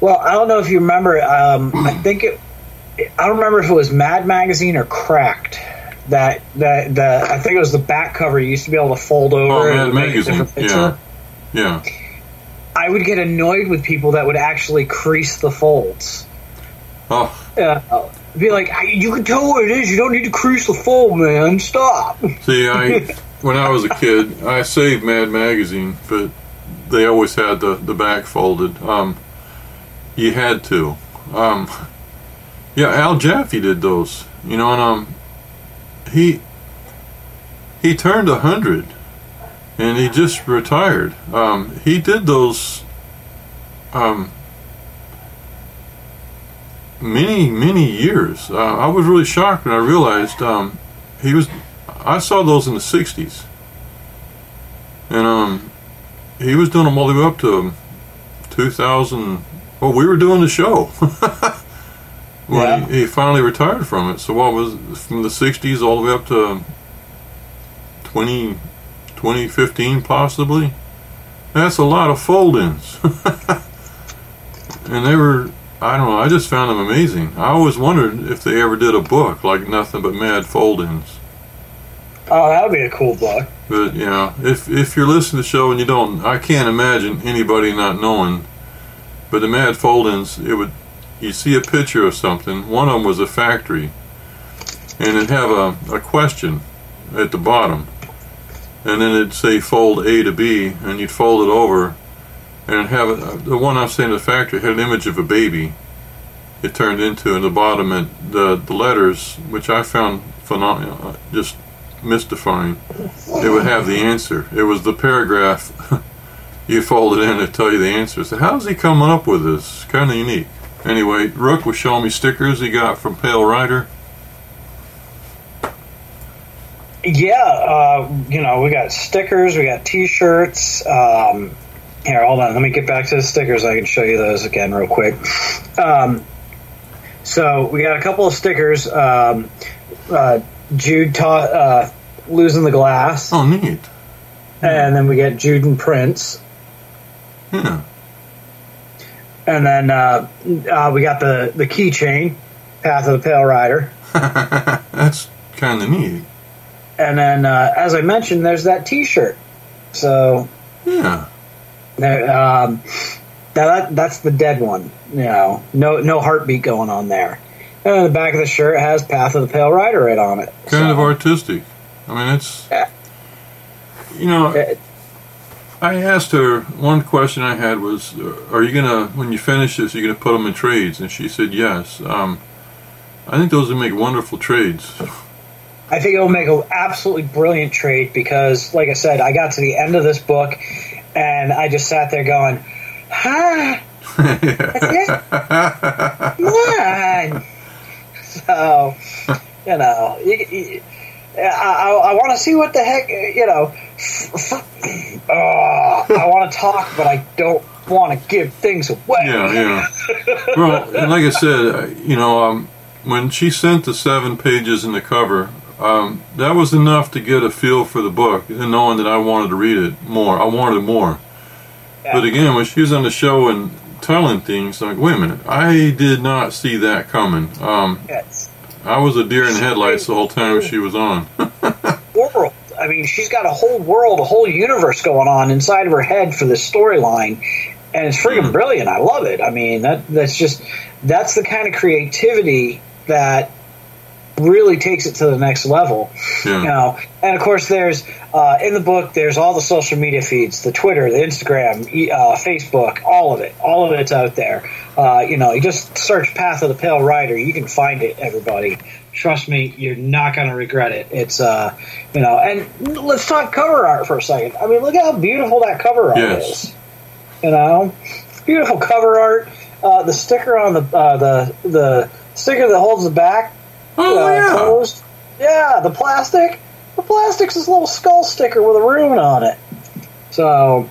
Well, I don't know if you remember. Um, I think it. I don't remember if it was Mad Magazine or Cracked. That that the I think it was the back cover. You used to be able to fold over Oh, Mad Magazine. Yeah, yeah. I would get annoyed with people that would actually crease the folds. Oh, Uh, be like, "I- you can tell what it is. You don't need to crease the fold, man. Stop. see, I when I was a kid, I saved Mad Magazine, but they always had the the back folded. Um, you had to. Um, yeah, Al Jaffee did those. You know, and um, he he turned a hundred, and he just retired. Um, he did those. Um, many many years. Uh, I was really shocked when I realized um, he was. I saw those in the '60s, and um, he was doing them all the way up to um, 2000. Well, we were doing the show when Yeah. he, he finally retired from it. So what was from the '60s all the way up to um, 20, 2015 possibly? That's a lot of fold-ins, and they were. I don't know. I just found them amazing. I always wondered if they ever did a book like nothing but mad fold-ins. Oh, that would be a cool book. But know, if if you're listening to the show and you don't, I can't imagine anybody not knowing. But the Mad Fold-ins, it would you see a picture of something. One of them was a factory, and it'd have a, a question at the bottom, and then it'd say fold A to B, and you'd fold it over, and have a, the one I'm saying the factory had an image of a baby. It turned into, in the bottom it, the the letters, which I found phenomenal, just mystifying. It would have the answer. It was the paragraph you fold it in to tell you the answer. So how's he coming up with this? Kind of unique. Anyway, Rook was showing me stickers he got from Pale Rider. Yeah, uh, you know, we got stickers, we got T-shirts. Um, here, hold on. Let me get back to the stickers. I can show you those again real quick. Um, so we got a couple of stickers. Um, uh, Jude taught uh, losing the glass, Oh, neat. and then we get Jude and Prince, Yeah. And then uh, uh, we got the the keychain, Path of the Pale Rider. That's kind of neat. And then, uh, as I mentioned, there's that T-shirt. So Yeah. there, um, now that that's the dead one. You know, no no heartbeat going on there. And the back of the shirt has "Path of the Pale Rider" right on it. Kind of artistic. I mean, it's. Yeah. You know, uh, I asked her one question I had was, "Are you gonna, when you finish this, are you gonna put them in trades?" And she said, "Yes." Um, I think those would make wonderful trades. I think it'll make an absolutely brilliant trade because, like I said, I got to the end of this book and I just sat there going, "Ah, come on!" So, you know, you, you, I, I, I want to see what the heck, you know. Oh, I want to talk, but I don't want to give things away. Yeah, yeah. Well, and like I said, uh, you know, um, when she sent the seven pages in the cover, um, that was enough to get a feel for the book, and knowing that I wanted to read it more. I wanted more. But again, when she was on the show and telling things, like, wait a minute, I did not see that coming. Um, Yes. I was a deer in headlights the whole time she was on. world. I mean, she's got a whole world, a whole universe going on inside of her head for this storyline, and it's freaking hmm. brilliant. I love it. I mean, that that's just that's the kind of creativity that really takes it to the next level. Yeah. You know, and of course, there's uh, in the book. There's all the social media feeds, the Twitter, the Instagram, uh, Facebook, all of it. All of it's out there. Uh, you know, you just search "Path of the Pale Rider," you can find it. Everybody, trust me, you're not going to regret it. It's uh, you know, and let's talk cover art for a second. I mean, look at how beautiful that cover art Yes. is. You know, beautiful cover art. Uh, the sticker on the uh, the the sticker that holds the back Oh uh, yeah. closed. Yeah, the plastic. The plastic's this little skull sticker with a rune on it. So,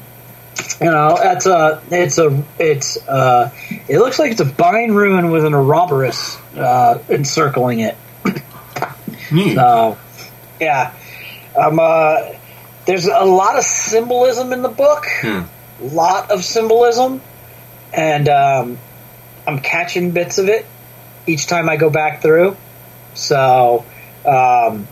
you know, that's a it's a it's uh it looks like it's a bind rune with an Ouroboros uh, encircling it. Neat. So, yeah, um, uh, there's a lot of symbolism in the book. Yeah. lot of symbolism, and um, I'm catching bits of it each time I go back through. So um,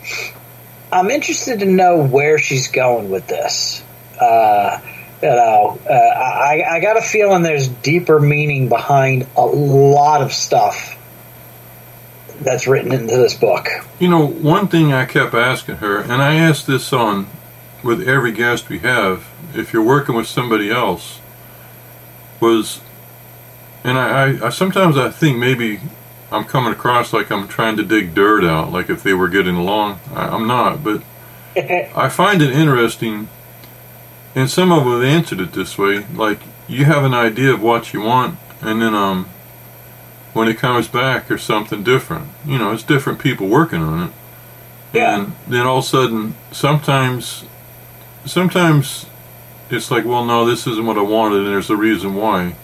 I'm interested to know where she's going with this. Uh, you know, uh, I, I got a feeling there's deeper meaning behind a lot of stuff that's written into this book. You know, one thing I kept asking her, and I ask this on with every guest we have, if you're working with somebody else, was, and I, I, I sometimes I think maybe I'm coming across like I'm trying to dig dirt out, like if they were getting along. I, I'm not, but I find it interesting, and some of them answered it this way, like you have an idea of what you want, and then um, when it comes back, there's something different. You know, it's different people working on it. Yeah. And then all of a sudden, sometimes, sometimes it's like, well, no, this isn't what I wanted, and there's a reason why.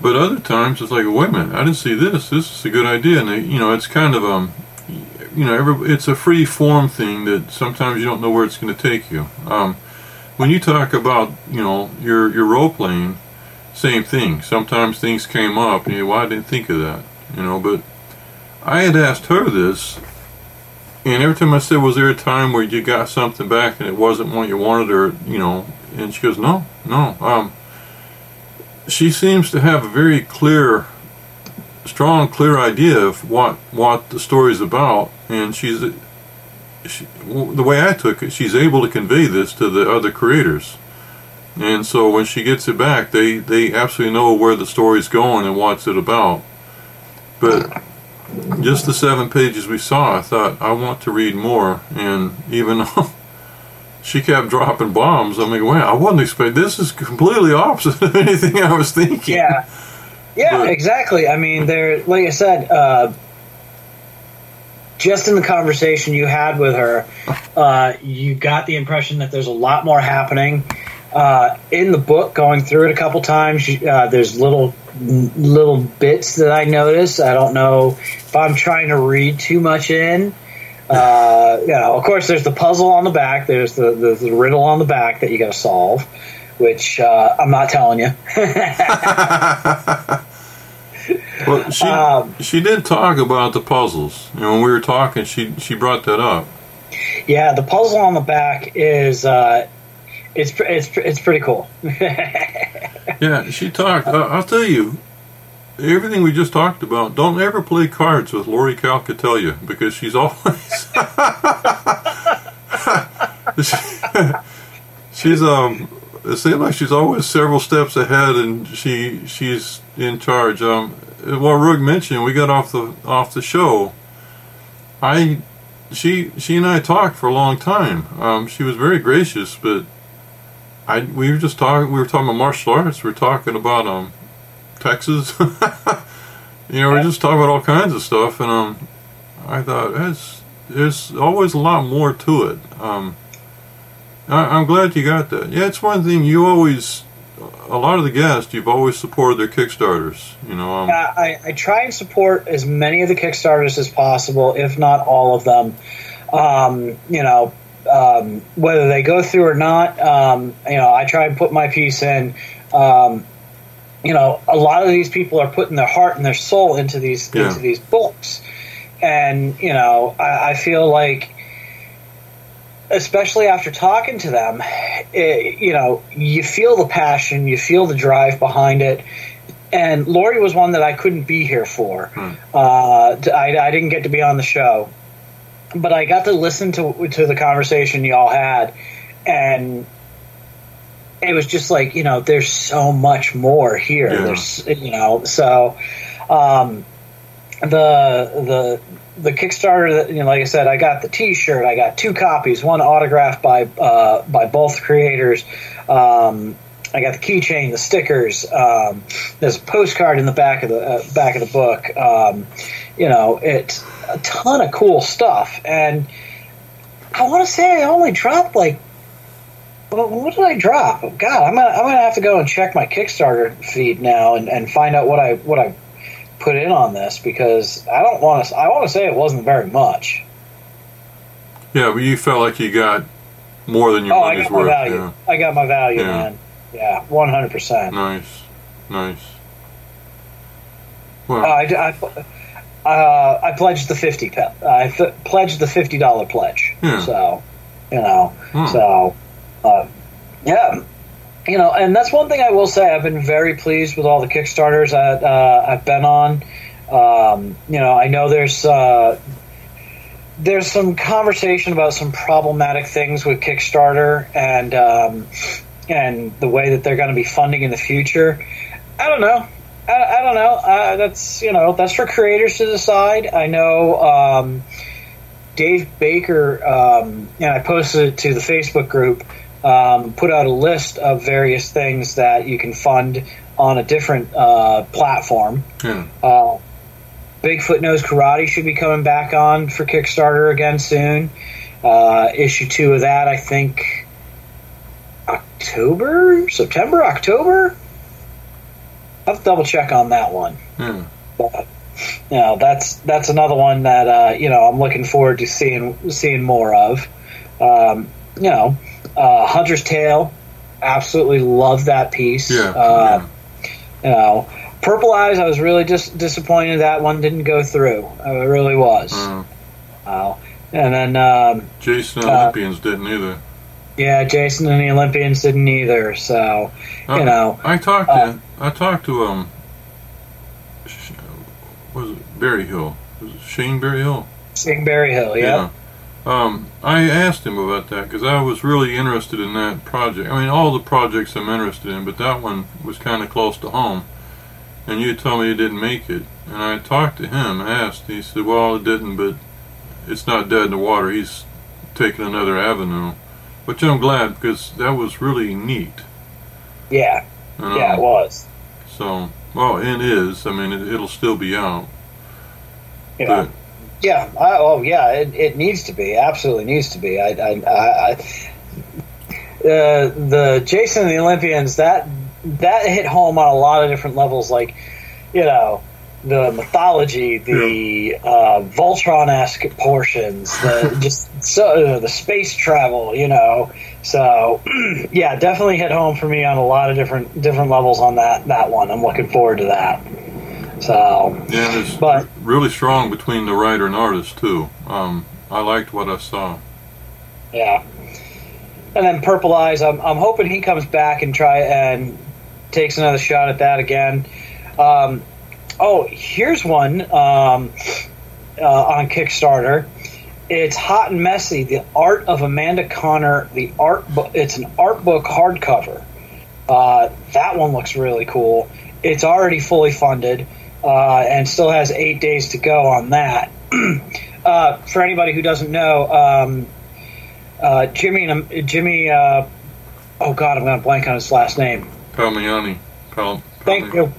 But other times it's like, wait a minute, I didn't see this. This is a good idea, and they, you know, it's kind of um, you know, every, it's a free form thing that sometimes you don't know where it's going to take you. Um, when you talk about, you know, your your role playing, same thing. Sometimes things came up, and you, well, I didn't think of that, you know. But I had asked her this, and every time I said, "Was there a time where you got something back and it wasn't what you wanted?" or you know, and she goes, "No, no." Um, she seems to have a very clear, strong, clear idea of what what the story's about, and she's. She, the way I took it, she's able to convey this to the other creators. And so when she gets it back, they, they absolutely know where the story's going and what's it about. But just the seven pages we saw, I thought, I want to read more. And even she kept dropping bombs, I'm like, wow, I wasn't expecting this is completely opposite of anything I was thinking. Yeah. Yeah, But- exactly. I mean, there, like I said, uh, just in the conversation you had with her, uh, you got the impression that there's a lot more happening. Uh, in the book, going through it a couple times, uh, there's little little bits that I notice. I don't know if I'm trying to read too much in. Uh, you know, of course, there's the puzzle on the back. There's the, the, the riddle on the back that you got to solve, which uh, I'm not telling you. Well, she Um, she did talk about the puzzles. You know, when we were talking, she she brought that up. Yeah, the puzzle on the back is uh, it's it's it's pretty cool. Yeah, she talked. I'll tell you, everything we just talked about. Don't ever play cards with Lori Calcatellia because she's always she's um. It seems like she's always several steps ahead, and she she's in charge. Um, what Rook mentioned, we got off the off the show. I she she and I talked for a long time. Um, she was very gracious, but I we were just talking. We were talking about martial arts. We were talking about um Texas. you know, we just talk about all kinds of stuff, and um, I thought there's always a lot more to it. Um, I, I'm glad you got that. Yeah, it's one thing you always. A lot of the guests, you've always supported their Kickstarters. You know, um, I, I try and support as many of the Kickstarters as possible, if not all of them. Um, you know, um, whether they go through or not, um, you know, I try and put my piece in. Um, you know, a lot of these people are putting their heart and their soul into these Yeah. into these books, and you know, I, I feel like, especially after talking to them, it, you know, you feel the passion, you feel the drive behind it. And Lori was one that I couldn't be here for. Uh, I, I didn't get to be on the show, but I got to listen to to the conversation y'all had, and it was just like you know, there's so much more here. Yeah. There's you know, so um, the the the Kickstarter that you know, like I said, I got the T-shirt. I got two copies, one autographed by uh, by both creators. Um, I got the keychain, the stickers. Um, there's a postcard in the back of the uh, back of the book. Um, you know, it's a ton of cool stuff, and I want to say I only dropped like. What, what did I drop? God, I'm gonna I'm gonna have to go and check my Kickstarter feed now and, and find out what I what I put in on this because I don't want to. I want to say it wasn't very much. Yeah, but you felt like you got more than your oh, I got my worth. value. Yeah. I got my value, Yeah. man. Yeah, one hundred percent. Nice, nice. Uh, Well, I, I, uh, I pledged the fifty. pe- I f- pledged the fifty dollar pledge. Yeah. So, you know, Hmm. so uh, yeah, you know, and that's one thing I will say. I've been very pleased with all the Kickstarters that uh, I've been on. Um, you know, I know there's uh, there's some conversation about some problematic things with Kickstarter and um, and the way that they're going to be funding in the future. I don't know. I, I don't know. Uh, that's you know that's for creators to decide. I know um, Dave Baker um, and I posted it to the Facebook group. Um, put out a list of various things that you can fund on a different uh, platform. yeah. Uh, Bigfoot Knows Karate should be coming back on for Kickstarter again soon. Uh, issue two of that, I think, October, September, October. I'll have to double check on that one. yeah. But you know, that's that's another one that uh, you know I'm looking forward to seeing seeing more of. Um, you know, uh, Hunter's Tale, absolutely love that piece. Yeah, Uh, You know, Purple Eyes, I was really just disappointed that one didn't go through. I really was. Uh, Wow. And then, um, Jason Uh, Olympians didn't either. yeah, Jason and the Olympians didn't either. So, Uh, you know, I talked uh, to I talked to um, was it Berry Hill? Was it Shane Barry Hill? Shane Barry Hill, yeah. Um, I asked him about that because I was really interested in that project. I mean, all the projects I'm interested in, but that one was kind of close to home. And you told me it didn't make it, and I talked to him, asked. He said, "Well, it didn't, but it's not dead in the water. He's taking another avenue." Which I'm glad because that was really neat. Yeah, you yeah, it was. So, well, it is. I mean, it, it'll still be out. You know, But Yeah. I, oh, yeah. It, it needs to be. Absolutely needs to be. I, I, I, I uh, the Jason and the Olympians that that hit home on a lot of different levels. Like, you know, the mythology, the uh, Voltron esque portions, the just so uh, the space travel. You know, so yeah, definitely hit home for me on a lot of different different levels on that that one. I'm looking forward to that. So yeah, it's But- really strong between the writer and artist too. Um, I liked what I saw. Yeah. And then Purple Eyes, I'm, I'm hoping he comes back and try and takes another shot at that again. Um, oh, here's one um, uh, on Kickstarter. It's Hot and Messy: The Art of Amanda Conner. The art book. It's an art book hardcover. Uh, that one looks really cool. It's already fully funded uh, and still has eight days to go on that. uh, for anybody who doesn't know, um, uh, Jimmy um, Jimmy. Uh, oh God, I'm going to blank on his last name. Palmiotti. Pal, Thank you.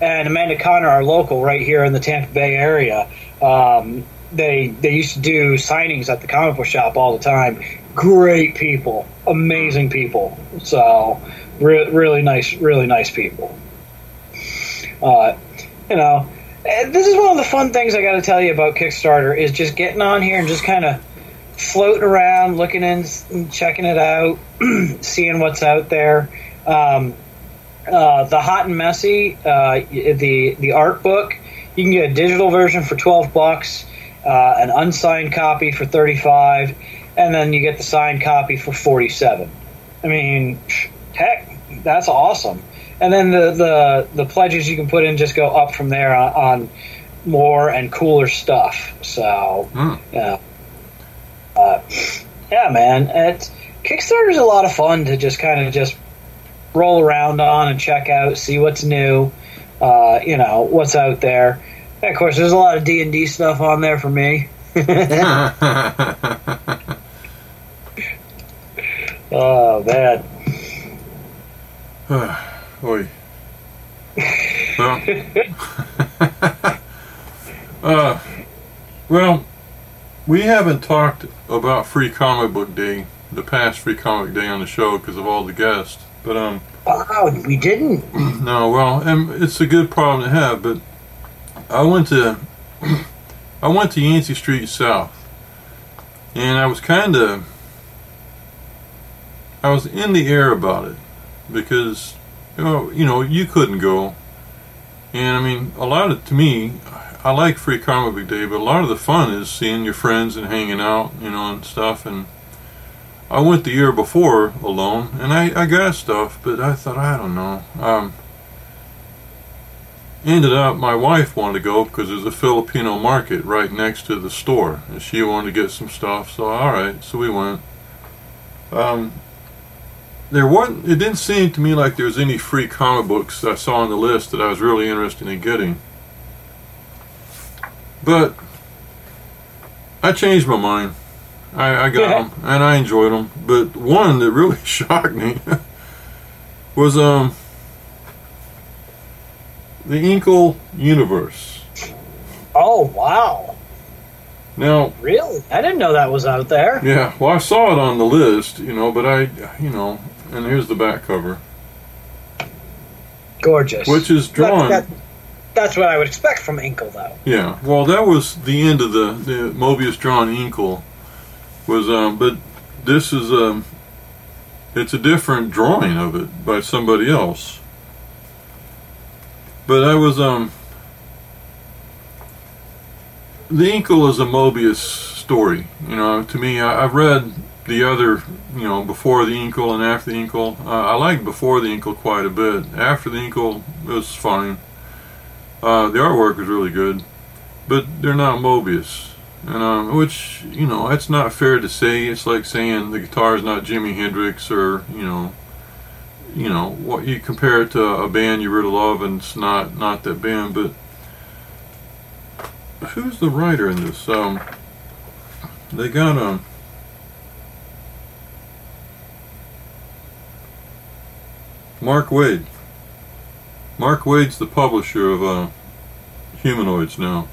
And Amanda Conner are local right here in the Tampa Bay area. Um, they they used to do signings at the comic book shop all the time. Great people, amazing people. So re- really nice, really nice people. Uh, you know, this is one of the fun things I got to tell you about Kickstarter is just getting on here and just kind of floating around, looking in, checking it out, seeing what's out there. Um, uh, the hot and messy, uh, the the art book. You can get a digital version for twelve bucks, uh, an unsigned copy for thirty five, and then you get the signed copy for forty seven. I mean, heck, that's awesome. And then the, the the pledges you can put in just go up from there on, on more and cooler stuff. So Hmm. yeah, Uh, yeah, man, it's Kickstarter's a lot of fun to just kind of just roll around on and check out, see what's new, uh, you know, what's out there. And of course, there's a lot of D and D stuff on there for me. oh man. Oi. Well, uh, well, we haven't talked about Free Comic Book Day, the past Free Comic Day on the show because of all the guests. But um, Wow, we didn't. no, well, and it's a good problem to have. But I went to I went to Yancey Street South, and I was kind of I was in the air about it because you know you know you couldn't go, and I mean a lot of to me I like Free Comic Book Day, but a lot of the fun is seeing your friends and hanging out, you know, and stuff. And I went the year before alone, and I, I got stuff, but I thought I don't know. Um, ended up my wife wanted to go because there's a Filipino market right next to the store, and she wanted to get some stuff. So all right, so we went. Um, there wasn't. It didn't seem to me like there was any free comic books I saw on the list that I was really interested in getting. But I changed my mind. I, I got Yeah. them and I enjoyed them. But one that really shocked me was um the Incal universe. Oh wow, Now, really? I didn't know that was out there. yeah, well, I saw it on the list, you know, but I, you know, and here's the back cover, Gorgeous. which is That- drawn. that- that's what I would expect from Incal, though. Yeah, well, that was the end of the, the Moebius drawn Incal. Was um, but this is um, it's a different drawing of it by somebody else. But I was um, the Incal is a Moebius story. You know, to me, I, I've read the other, you know, before the Incal and after the Incal. Uh, I like before the Incal quite a bit. After the Incal, it was fine. Uh, the artwork was really good, but they're not Moebius, and um, which you know that's not fair to say. It's like saying the guitar is not Jimi Hendrix, or you know, you know what you compare it to a band you really love, and it's not not that band. But who's the writer in this? Um, they got um. Mark Waid. Mark Waid's the publisher of uh, Humanoids now.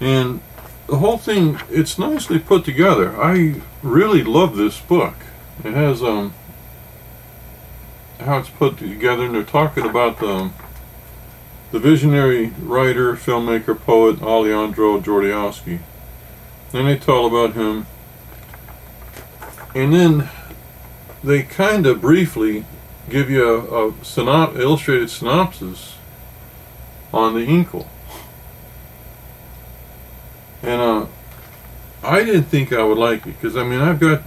And the whole thing, it's nicely put together. I really love this book. It has um how it's put together, and they're talking about the the visionary writer, filmmaker, poet Alejandro Jodorowsky. Then they tell about him, and then they kind of briefly give you a, a synop- illustrated synopsis on the Incal. And uh, I didn't think I would like it because I mean I've got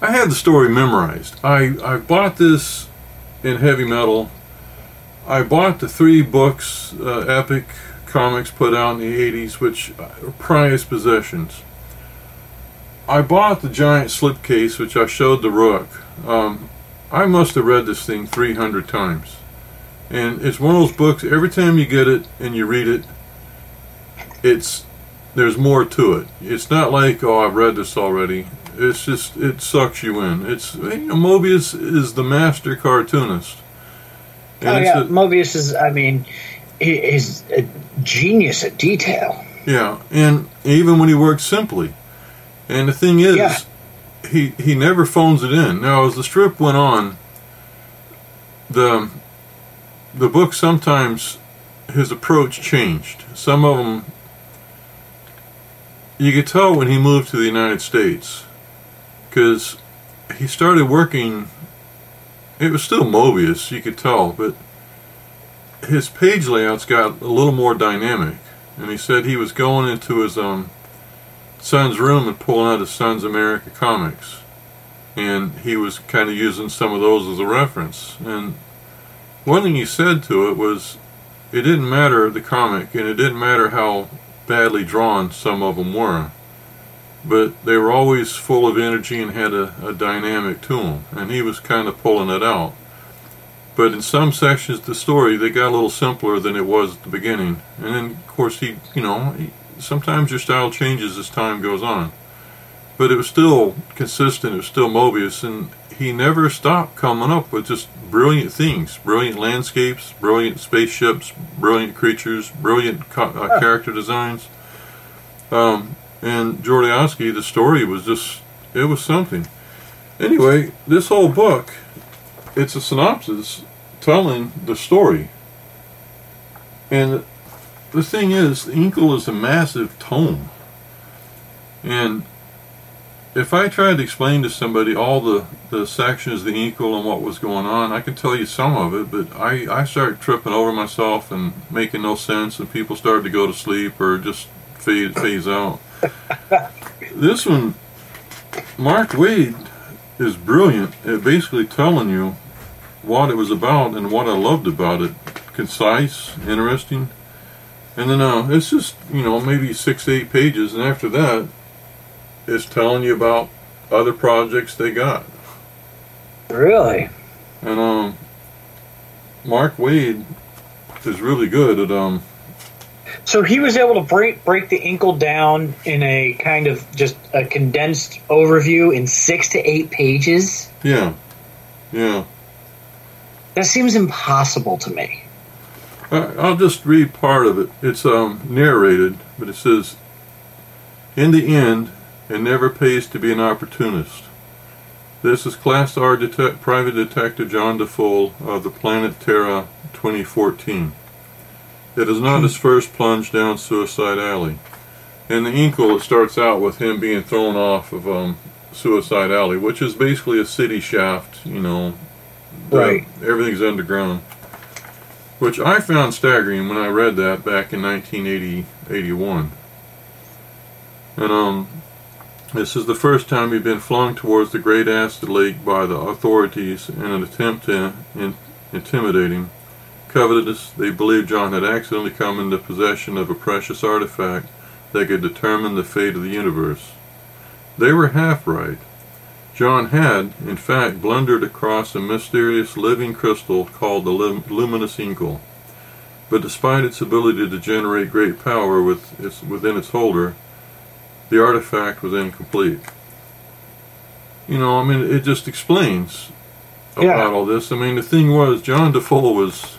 I had the story memorized. I I bought this in heavy metal. I bought the three books, uh, epic comics put out in the '80s, which are prized possessions. I bought the giant slipcase, which I showed the Rook. Um, I must have read this thing 300 times. And it's one of those books, every time you get it and you read it, it's there's more to it. It's not like, oh, I've read this already. It's just, it sucks you in. It's, you know, Moebius is the master cartoonist. And oh yeah, a- Moebius is. I mean, he is a genius at detail. Yeah, and even when he works simply. And the thing is, Yeah. he he never phones it in. Now, as the strip went on, the the book sometimes his approach changed. Some of them you could tell when he moved to the United States because he started working. It was still Moebius, you could tell, but his page layouts got a little more dynamic and he said he was going into his um, son's room and pulling out his son's America comics, and he was kind of using some of those as a reference. And one thing he said to it was, it didn't matter the comic, and it didn't matter how badly drawn some of them were. But they were always full of energy and had a, a dynamic to them, and he was kind of pulling it out. But in some sections of the story, they got a little simpler than it was at the beginning. And then, of course, he, you know, he, sometimes your style changes as time goes on. But it was still consistent, it was still Moebius, and he never stopped coming up with just brilliant things, brilliant landscapes, brilliant spaceships, brilliant creatures, brilliant co- uh, character designs. Um, and Jodorowsky, the story was just, it was something. Anyway, this whole book, it's a synopsis telling the story. And the thing is, the Incal is a massive tome. And if I tried to explain to somebody all the, the sections of the Incal and what was going on, I could tell you some of it, but I, I started tripping over myself and making no sense, and people started to go to sleep or just fade, phase out. this one, Mark Waid is brilliant at basically telling you what it was about and what I loved about it. Concise, interesting. And then uh, it's just, you know, maybe six, eight pages, and after that, it's telling you about other projects they got. Really? And um, Mark Waid is really good at um. So he was able to break break the Incal down in a kind of just a condensed overview in six to eight pages. Yeah, yeah. That seems impossible to me. I'll just read part of it. It's um, narrated, but it says, "In the end, it never pays to be an opportunist." This is Class R detec- Private Detective John DiFool of the Planet Terra 2014. It is not his first plunge down Suicide Alley. In the Incal, it starts out with him being thrown off of um, Suicide Alley, which is basically a city shaft. You know, Right. Everything's underground which I found staggering when I read that back in 1981. And um, this is the first time he'd been flung towards the great acid lake by the authorities in an attempt to in- intimidate him. Covetous, they believed John had accidentally come into possession of a precious artifact that could determine the fate of the universe. They were half right. John had, in fact, blundered across a mysterious living crystal called the Lum- Luminous Incal. But despite its ability to generate great power with its, within its holder, the artifact was incomplete. You know, I mean, it just explains about Yeah. all this. I mean, the thing was, John DiFool was.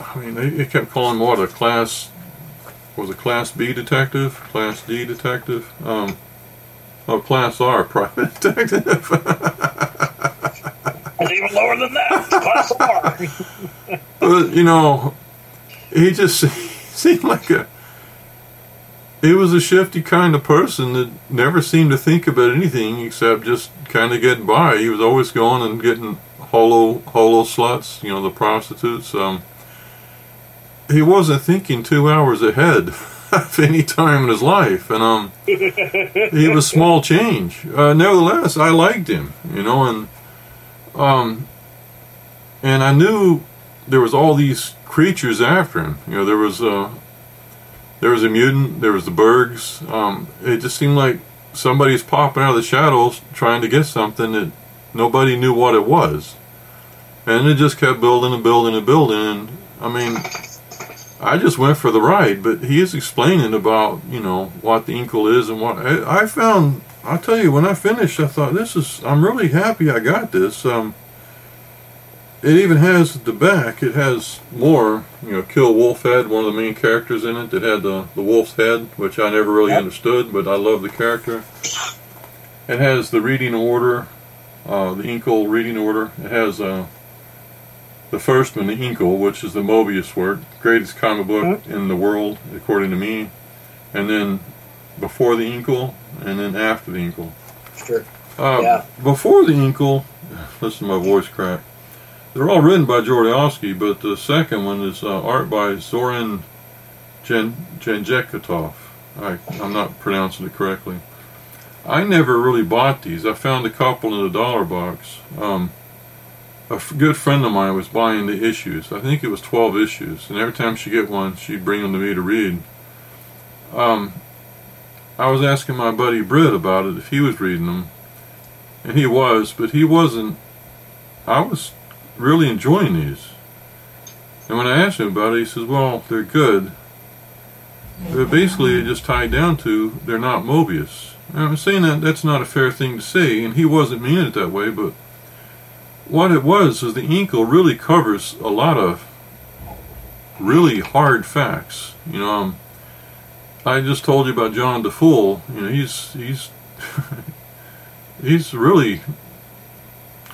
I mean, they, they kept calling him what a class was a class B detective, class D detective. Um, Oh, Class R, private detective. It's even lower than that. Class R. you know, he just seemed like a. He was a shifty kind of person that never seemed to think about anything except just kind of getting by. He was always going and getting holo holo sluts, you know, the prostitutes. Um, he wasn't thinking two hours ahead of any time in his life, and um, he was small change. Uh, nevertheless, I liked him, you know, and um, and I knew there was all these creatures after him. You know, there was a there was a mutant, there was the Bergs. Um, it just seemed like somebody's popping out of the shadows trying to get something that nobody knew what it was, and it just kept building and building and building. And I mean. I just went for the ride, but he is explaining about you know what the Incal is and what I, I found. I'll tell you when I finished, I thought this is. I'm really happy I got this. Um, it even has the back. It has more. You know, Kill Wolf had one of the main characters in it that had the the wolf's head, which I never really Yep. understood, but I love the character. It has the reading order, uh, the Incal reading order. It has uh, the first one, the Incal, which is the Moebius work, greatest comic book in the world, according to me. And then before the Incal, and then after the Incal. Sure. Uh, Yeah. Before the Incal, listen to my voice crack. They're all written by Jodorowsky, but the second one is uh, art by Zoran Jen- Janjekatov. I, I'm not pronouncing it correctly. I never really bought these. I found a couple in the dollar box. Um, a good friend of mine was buying the issues. I think it was 12 issues, and every time she get one, she'd bring them to me to read. Um, I was asking my buddy Britt about it if he was reading them, and he was, but he wasn't. I was really enjoying these. And when I asked him about it, he says, "Well, they're good, but basically it just tied down to they're not Moebius." And I'm saying that that's not a fair thing to say, and he wasn't meaning it that way, but what it was is the Incal really covers a lot of really hard facts. You know, um, I just told you about John DiFool. You know, he's he's he's a really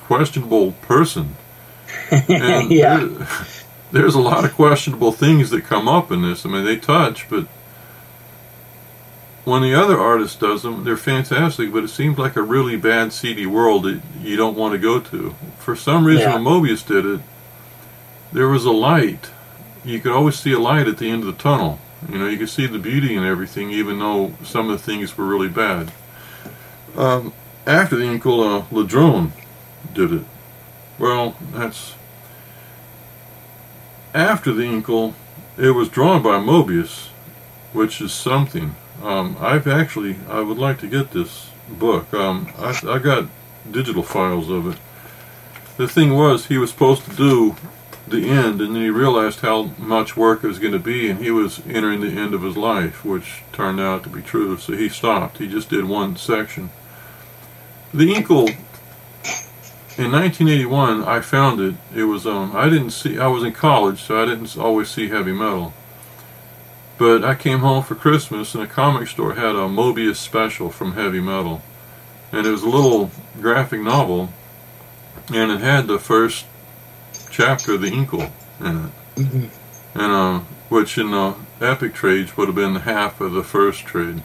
questionable person. And Yeah. there- there's a lot of questionable things that come up in this. I mean, they touch, but when the other artist does them, they're fantastic. But it seems like a really bad, seedy world that you don't want to go to. For some reason, Yeah. when Moebius did it, there was a light. You could always see a light at the end of the tunnel. You know, you could see the beauty and everything, even though some of the things were really bad. Um, after the Incal, uh, Ladrönn did it. Well, that's after the Incal. It was drawn by Moebius, which is something. Um, I've actually, I would like to get this book. Um, I, I got digital files of it. The thing was, he was supposed to do the end, and then he realized how much work it was going to be, and he was entering the end of his life, which turned out to be true. So he stopped. He just did one section. The Incal in 1981, I found it. It was um, I didn't see. I was in college, so I didn't always see heavy metal. But I came home for Christmas, and a comic store had a Moebius special from Heavy Metal, and it was a little graphic novel, and it had the first chapter of the Incal in it, and uh, which in the Epic trades would have been half of the first trade.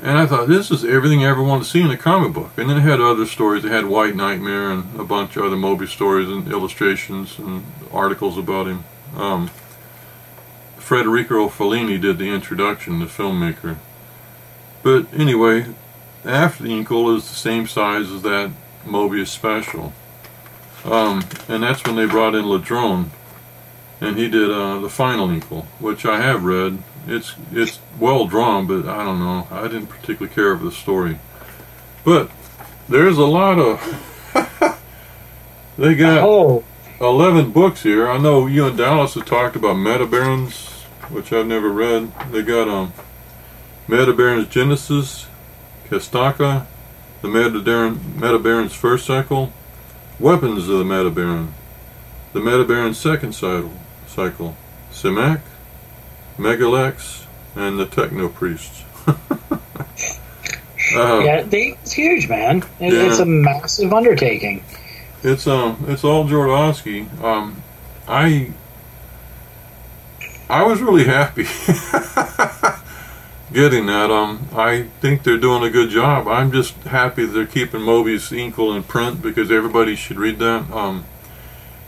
And I thought, this is everything I ever wanted to see in a comic book. And then it had other stories. It had White Nightmare and a bunch of other Moebius stories and illustrations and articles about him. Um, Federico Fellini did the introduction, the filmmaker. But anyway, after the Incal is the same size as that Moebius special. Um, and that's when they brought in Ladrönn. And he did uh, the final Incal, which I have read. It's it's well drawn, but I don't know. I didn't particularly care for the story. But there's a lot of. they got Oh, 11 books here. I know you and Dallas have talked about Metabarons, which I've never read. They got um, Metabarons Genesis, Castaka, the Metabaron, Metabarons first cycle, Weapons of the Metabaron, the Metabaron second cycle, cycle Simak, Megalex, and the Techno Priests. uh, yeah, they, it's huge, man. It, Yeah. It's a massive undertaking. It's um, it's all Jodorowsky. Um, I I was really happy getting that. Um, I think they're doing a good job. I'm just happy they're keeping Moby's Incal in print because everybody should read that. Um,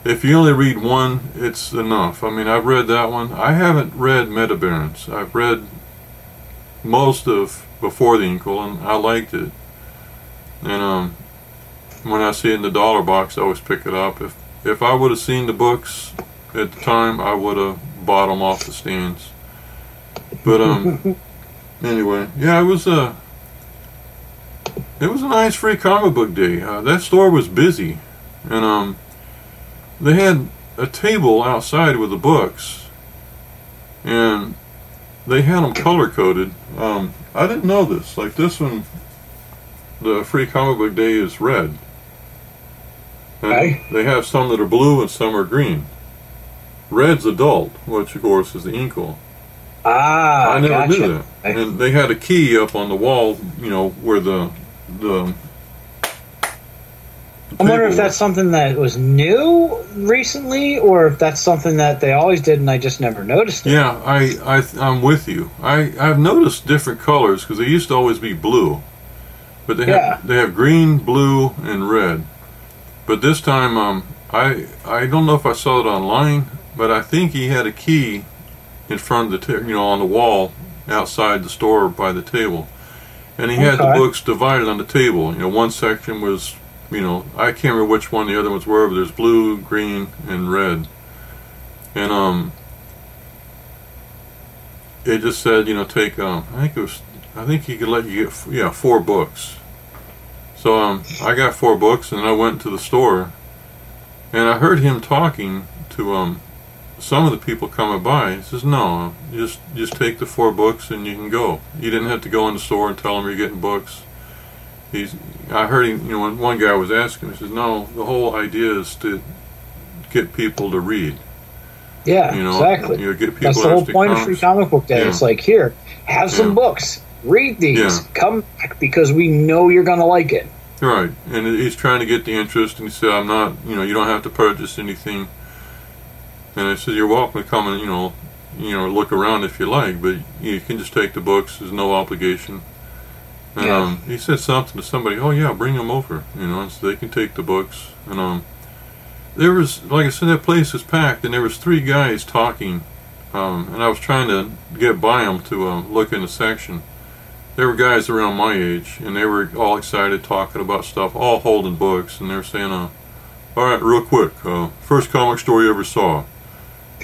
if you only read one, it's enough. I mean, I've read that one. I haven't read Metabarons. I've read most of Before the Incal, and I liked it. And um, when I see it in the dollar box, I always pick it up. If if I would have seen the books at the time, I would have bought them off the stands. But um, anyway, yeah, it was a it was a nice free comic book day. Uh, that store was busy, and um, they had a table outside with the books, and they had them color coded. Um, I didn't know this. Like this one, the free comic book day is red. And they have some that are blue and some are green. Red's adult, which of course is the Incal. Ah, I never gotcha. knew that. Okay. And they had a key up on the wall, you know, where the the. I wonder if that's something that was new recently, or if that's something that they always did and I just never noticed it. Yeah, I, I, I'm with you. I, I've noticed different colors because they used to always be blue, but they Yeah. have they have green, blue, and red. But this time, um, I I don't know if I saw it online, but I think he had a key in front of the ta- you know on the wall outside the store by the table, and he had the books divided on the table. You know, one section was you know, I can't remember which one the other ones were, but there's blue, green, and red. And um, it just said, you know, take um, I think it was, I think he could let you get, yeah, four books. So um, I got four books, and I went to the store, and I heard him talking to um, some of the people coming by. He says, "No, just just take the four books and you can go. You didn't have to go in the store and tell them you're getting books." He's. I heard him. You know, one guy was asking, he says, "No, the whole idea is to get people to read. Yeah, You know, exactly. you know, get people That's the whole point of. Free Comic Book Day. Yeah. It's like, here, have some Yeah. books. Read these. Yeah. Come back because we know you're going to like it. Right, and he's trying to get the interest, and he said, "I'm not. You know, you don't have to purchase anything." And I said, "You're welcome to come and you know, you know, look around if you like, but you can just take the books. There's no obligation." And Yeah. um, he said something to somebody. Oh yeah, bring them over. You know, so they can take the books. And um, there was, like I said, that place was packed, and there was three guys talking. Um, and I was trying to get by them to uh, look in the section. There were guys around my age, and they were all excited, talking about stuff, all holding books, and they're saying, uh, "All right, real quick, uh, first comic story you ever saw."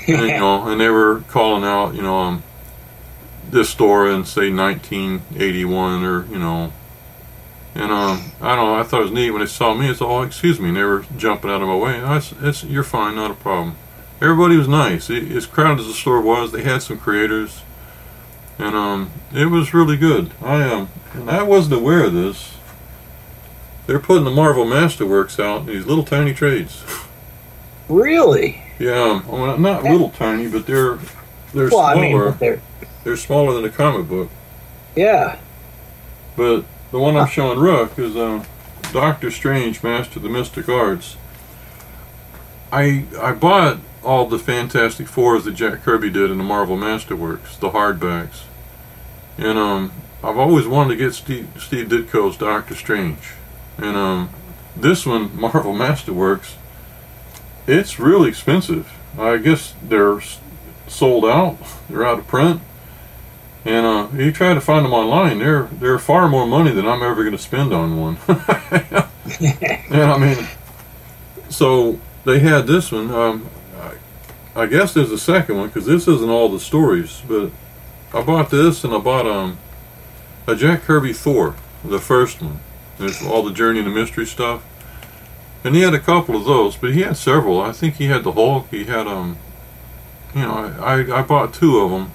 And, you know, and they were calling out, you know, um, this store in say 1981 or you know, and um, I don't know. I thought it was neat when they saw me. It's all, excuse me, and they were jumping out of my way. Oh, it's, you're fine, not a problem. Everybody was nice. It, as crowded as the store was, they had some creators, and um, it was really good. I um, I wasn't aware of this. They're putting the Marvel Masterworks out in these little tiny trades. Really? Yeah, um, well, not little tiny, but they're they're well, I smaller. mean, they're, they're smaller than a comic book. yeah. But the one I'm showing Rook is uh, Doctor Strange, Master of the Mystic Arts. I I bought all the Fantastic Fours that Jack Kirby did in the Marvel Masterworks, the hardbacks, and um, I've always wanted to get Steve Steve Ditko's Doctor Strange, and um, this one Marvel Masterworks, it's really expensive. I guess they're sold out. They're out of print. And uh, you try to find them online, they're they're far more money than I'm ever going to spend on one. and I mean, so they had this one. Um, I, I guess there's a second one because this isn't all the stories. But I bought this and I bought um a Jack Kirby Thor, the first one. There's all the Journey and the Mystery stuff. And he had a couple of those, but he had several. I think he had the Hulk. He had um, you know, I I, bought two of them.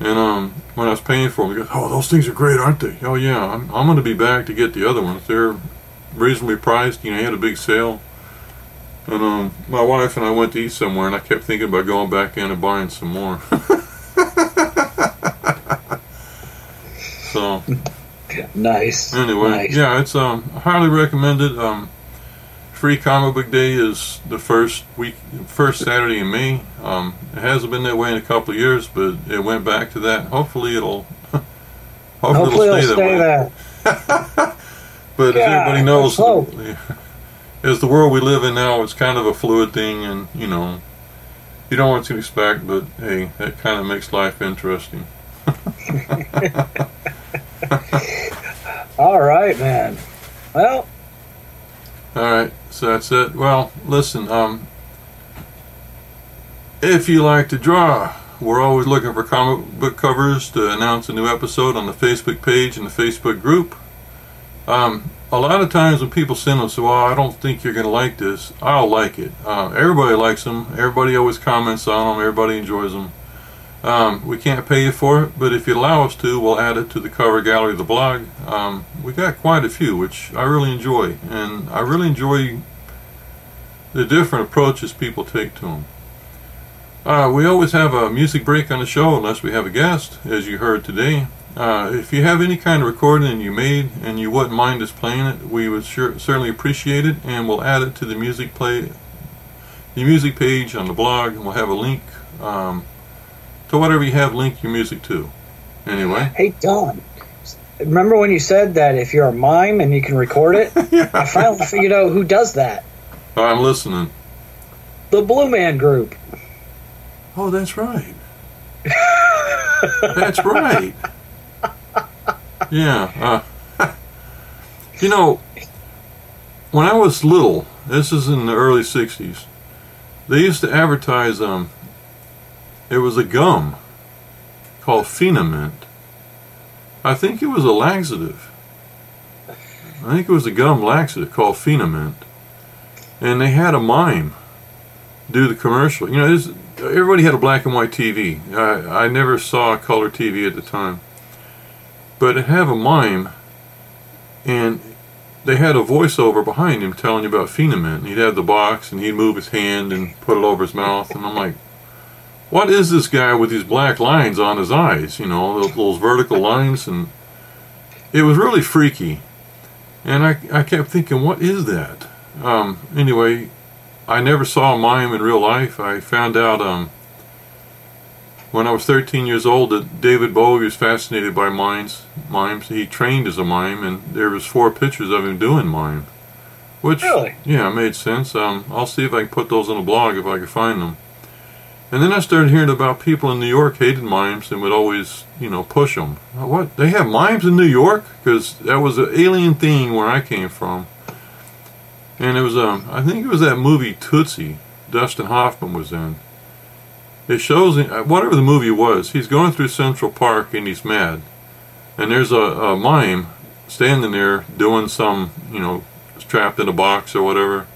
And um, when I was paying for them, he goes, "Oh, those things are great, aren't they?" Oh yeah, I'm, I'm going to be back to get the other ones. They're reasonably priced. You know, he had a big sale. And um, my wife and I went to eat somewhere, and I kept thinking about going back in and buying some more. so Nice. anyway, Nice. yeah, it's um highly recommended. Um, Free Comic Book Day is the first week, first Saturday in May. Um, it hasn't been that way in a couple of years, but it went back to that. Hopefully, it'll hopefully, Hopefully it'll it'll stay that stay way. But as everybody knows, let's as the world we live in now, it's kind of a fluid thing, and you know, you don't what to expect. But hey, that kind of makes life interesting. All right, man. Well, All right, so that's it. Well, listen, um, if you like to draw, we're always looking for comic book covers to announce a new episode on the Facebook page and the Facebook group. Um, a lot of times when people send them, "Well, I don't think you're going to like this," I'll like it. Uh, everybody likes them. Everybody always comments on them. Everybody enjoys them. Um, we can't pay you for it, but if you allow us to, we'll add it to the cover gallery of the blog. Um, we got quite a few, which I really enjoy, and I really enjoy the different approaches people take to them. Uh, we always have a music break on the show unless we have a guest, as you heard today. Uh, if you have any kind of recording you made and you wouldn't mind us playing it, we would sure, certainly appreciate it, and we'll add it to the music play, the music page on the blog, and we'll have a link um, to whatever you have linked your music to. Anyway, hey, Don. Remember when you said that if you're a mime and you can record it? I finally figured out who does that. I'm listening. The Blue Man Group. Oh, that's right. that's right. Yeah. Uh, you know, when I was little, this is in the early '60s. They used to advertise um. It was a gum called Feen-a-mint. I think it was a laxative. I think it was a gum laxative called Feen-a-mint, and they had a mime do the commercial. You know, this, everybody had a black and white TV. I, I never saw a color TV at the time, but it had a mime, and they had a voiceover behind him telling you about Feen-a-mint. He'd have the box, and he'd move his hand and put it over his mouth, and I'm like, what is this guy with these black lines on his eyes? You know, those, those vertical lines, and it was really freaky. And I, I kept thinking, what is that? Um, anyway, I never saw a mime in real life. I found out um, when I was 13 years old that David Bowie was fascinated by mimes. Mimes. He trained as a mime, and there was four pictures of him doing mime. Which, Really? yeah, made sense. Um, I'll see if I can put those on the blog if I can find them. And then I started hearing about people in New York hated mimes and would always, you know, push them. What? They have mimes in New York? Because that was an alien thing where I came from. And it was, um, I think it was that movie Tootsie. Dustin Hoffman was in. It shows, uh, whatever the movie was, he's going through Central Park and he's mad. And there's a, a mime standing there doing some, you know, trapped in a box or whatever.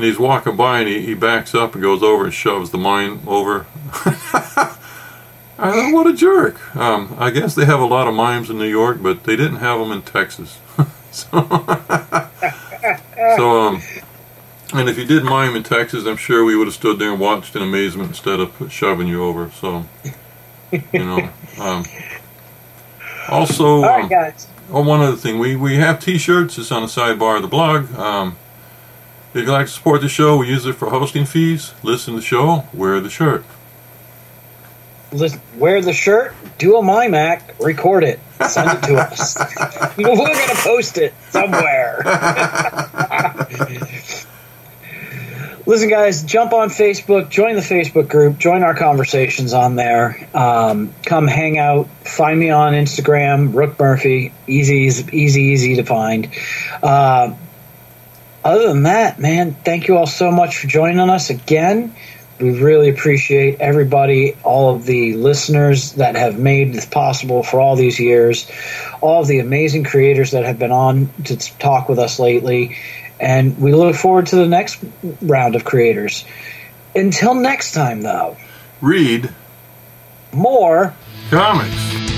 And he's walking by and he, he backs up and goes over and shoves the mime over. I thought, what a jerk. Um, I guess they have a lot of mimes in New York, but they didn't have them in Texas. so, so um, and if you did mime in Texas, I'm sure we would have stood there and watched in amazement instead of shoving you over. So, you know. Um, also, right, um. Oh, one other thing, we, we have T-shirts. It's on the sidebar of the blog. If you'd like to support the show, we use it for hosting fees. Listen to the show, wear the shirt. Listen, wear the shirt, do a mime act, record it, send it to us. We're gonna post it somewhere. Listen, guys, jump on Facebook, join the Facebook group, join our conversations on there. Um, come hang out. Find me on Instagram, Rook Murphy. Easy, easy, easy, easy to find. Uh, other than that, man, thank you all so much for joining us again. We really appreciate everybody, all of the listeners that have made this possible for all these years, all of the amazing creators that have been on to talk with us lately, and we look forward to the next round of creators. Until next time, though, Read more comics.